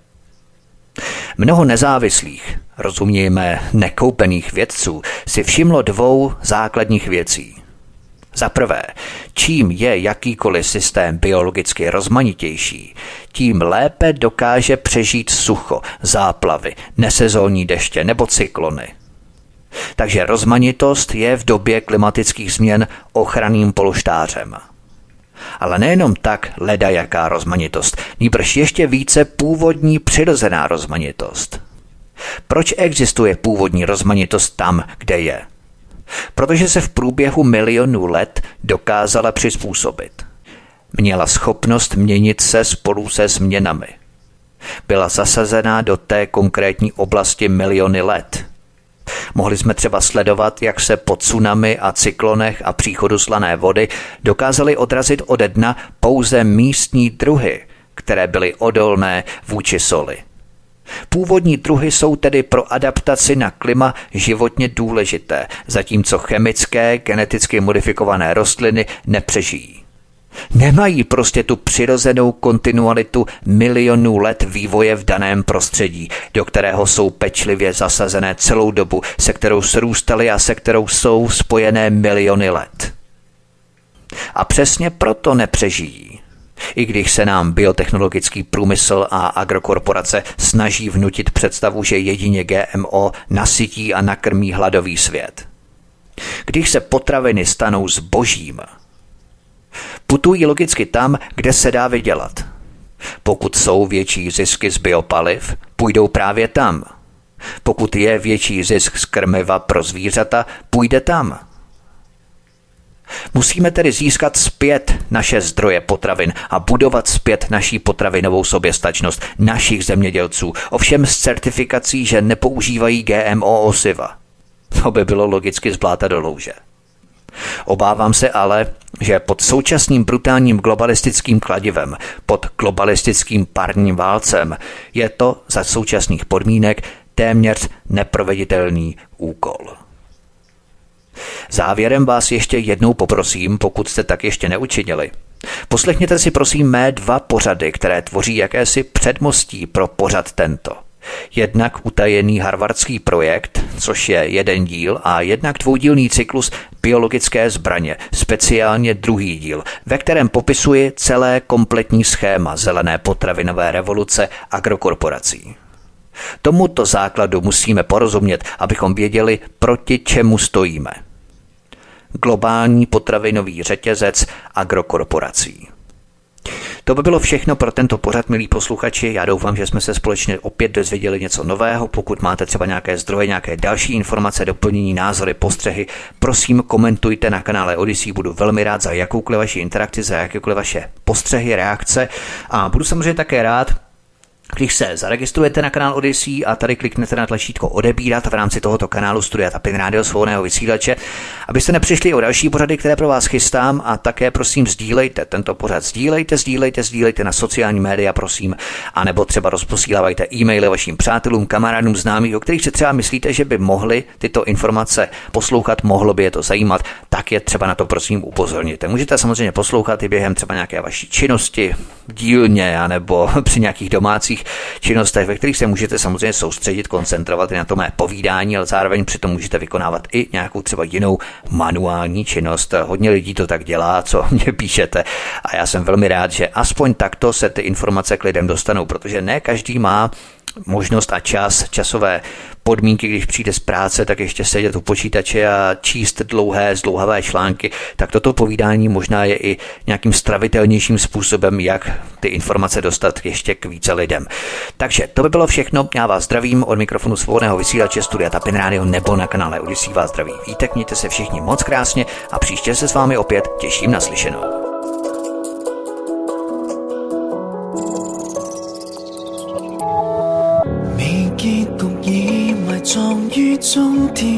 Mnoho nezávislých, rozumějme nekoupených vědců, si všimlo dvou základních věcí. Za prvé, čím je jakýkoliv systém biologicky rozmanitější, tím lépe dokáže přežít sucho, záplavy, nesezónní deště nebo cyklony. Takže rozmanitost je v době klimatických změn ochranným polštářem. Ale nejenom tak leda jaká rozmanitost, nýbrž ještě více původní přirozená rozmanitost. Proč existuje původní rozmanitost tam, kde je? Protože se v průběhu milionů let dokázala přizpůsobit. Měla schopnost měnit se spolu se změnami. Byla zasazená do té konkrétní oblasti miliony let. Mohli jsme třeba sledovat, jak se po tsunami a cyklonech a příchodu slané vody dokázali odrazit ode dna pouze místní druhy, které byly odolné vůči soli. Původní druhy jsou tedy pro adaptaci na klima životně důležité, zatímco chemické, geneticky modifikované rostliny nepřežijí. Nemají prostě tu přirozenou kontinualitu milionů let vývoje v daném prostředí, do kterého jsou pečlivě zasazené celou dobu, se kterou srůstaly a se kterou jsou spojené miliony let. A přesně proto nepřežijí. I když se nám biotechnologický průmysl a agrokorporace snaží vnutit představu, že jedině GMO nasytí a nakrmí hladový svět. Když se potraviny stanou zbožím, putují logicky tam, kde se dá vydělat. Pokud jsou větší zisky z biopaliv, půjdou právě tam. Pokud je větší zisk z krmiva pro zvířata, půjde tam. Musíme tedy získat zpět naše zdroje potravin a budovat zpět naší potravinovou soběstačnost našich zemědělců, ovšem s certifikací, že nepoužívají GMO osiva. To by bylo logicky zbláta do louže. Obávám se ale, že pod současným brutálním globalistickým kladivem, pod globalistickým parním válcem, je to za současných podmínek téměř neproveditelný úkol. Závěrem vás ještě jednou poprosím, pokud jste tak ještě neučinili. Poslechněte si prosím mé dva pořady, které tvoří jakési předmostí pro pořad tento. Jednak utajený harvardský projekt, což je jeden díl, a jednak dvoudílný cyklus biologické zbraně, speciálně druhý díl, ve kterém popisuji celé kompletní schéma zelené potravinové revoluce agrokorporací. Tomuto základu musíme porozumět, abychom věděli, proti čemu stojíme. Globální potravinový řetězec agrokorporací. To by bylo všechno pro tento pořad, milí posluchači. Já doufám, že jsme se společně opět dozvěděli něco nového. Pokud máte třeba nějaké zdroje, nějaké další informace, doplnění, názory, postřehy, prosím komentujte na kanále Odyssey. Budu velmi rád za jakoukoliv vaši interakci, za jakékoliv vaše postřehy, reakce a budu samozřejmě také rád, když se zaregistrujete na kanál Odyssey a tady kliknete na tlačítko odebírat v rámci tohoto kanálu Studia Tapin Radio svobodného vysílače, abyste nepřišli o další pořady, které pro vás chystám a také prosím sdílejte tento pořad. Sdílejte, sdílejte, sdílejte na sociální média, prosím, a nebo třeba rozposílávajte e-maily vašim přátelům, kamarádům, známým, o kterých si třeba myslíte, že by mohli tyto informace poslouchat, mohlo by je to zajímat, tak je třeba na to prosím upozornit. Můžete samozřejmě poslouchat i během třeba nějaké vaší činnosti, dílně, nebo *laughs* při nějakých domácích činnostech, ve kterých se můžete samozřejmě soustředit, koncentrovat i na to mé povídání, ale zároveň přitom můžete vykonávat i nějakou třeba jinou manuální činnost. Hodně lidí to tak dělá, co *laughs* mě píšete a já jsem velmi rád, že aspoň takto se ty informace k lidem dostanou, protože ne každý má možnost a čas, časové podmínky, když přijde z práce, tak ještě sedět u počítače a číst dlouhé, zdlouhavé články, tak toto povídání možná je i nějakým stravitelnějším způsobem, jak ty informace dostat ještě k více lidem. Takže to by bylo všechno. Já vás zdravím od mikrofonu svobodného vysílače Studia Tapin Radio nebo na kanále Odyssey vás zdraví vítek. Mějte se všichni moc krásně a příště se s vámi opět těším na slyšenou. 撞于终点，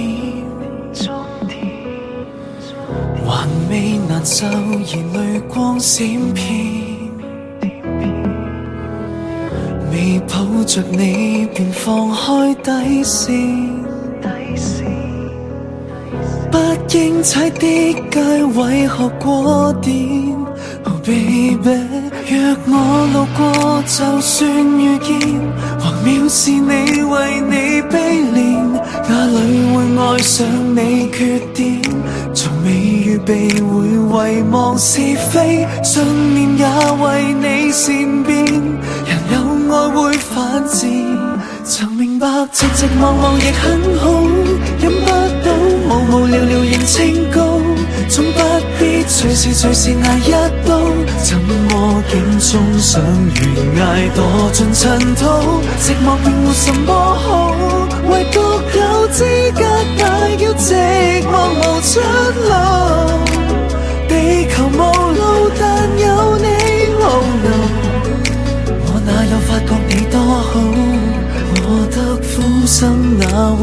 还未難受而泪光闪片，未抱着你便放开底线，不应踩的街為何過點？Oh baby。若我路過，就算遇見，或藐視你，為你悲憐，哪裏會愛上你缺點？從未預備會遺忘是非，信念也為你善變。人有愛會犯賤，曾明白寂寂寞寞亦很好，飲不到無無聊聊仍清高。總不必隨時隨時捱一刀，怎么竟終想悬崖墮進塵土？寂寞並沒什麼好，唯獨有資格大叫寂寞无出路。地球無路，但有你遨遊，我哪有發覺你多好？我得苦心哪会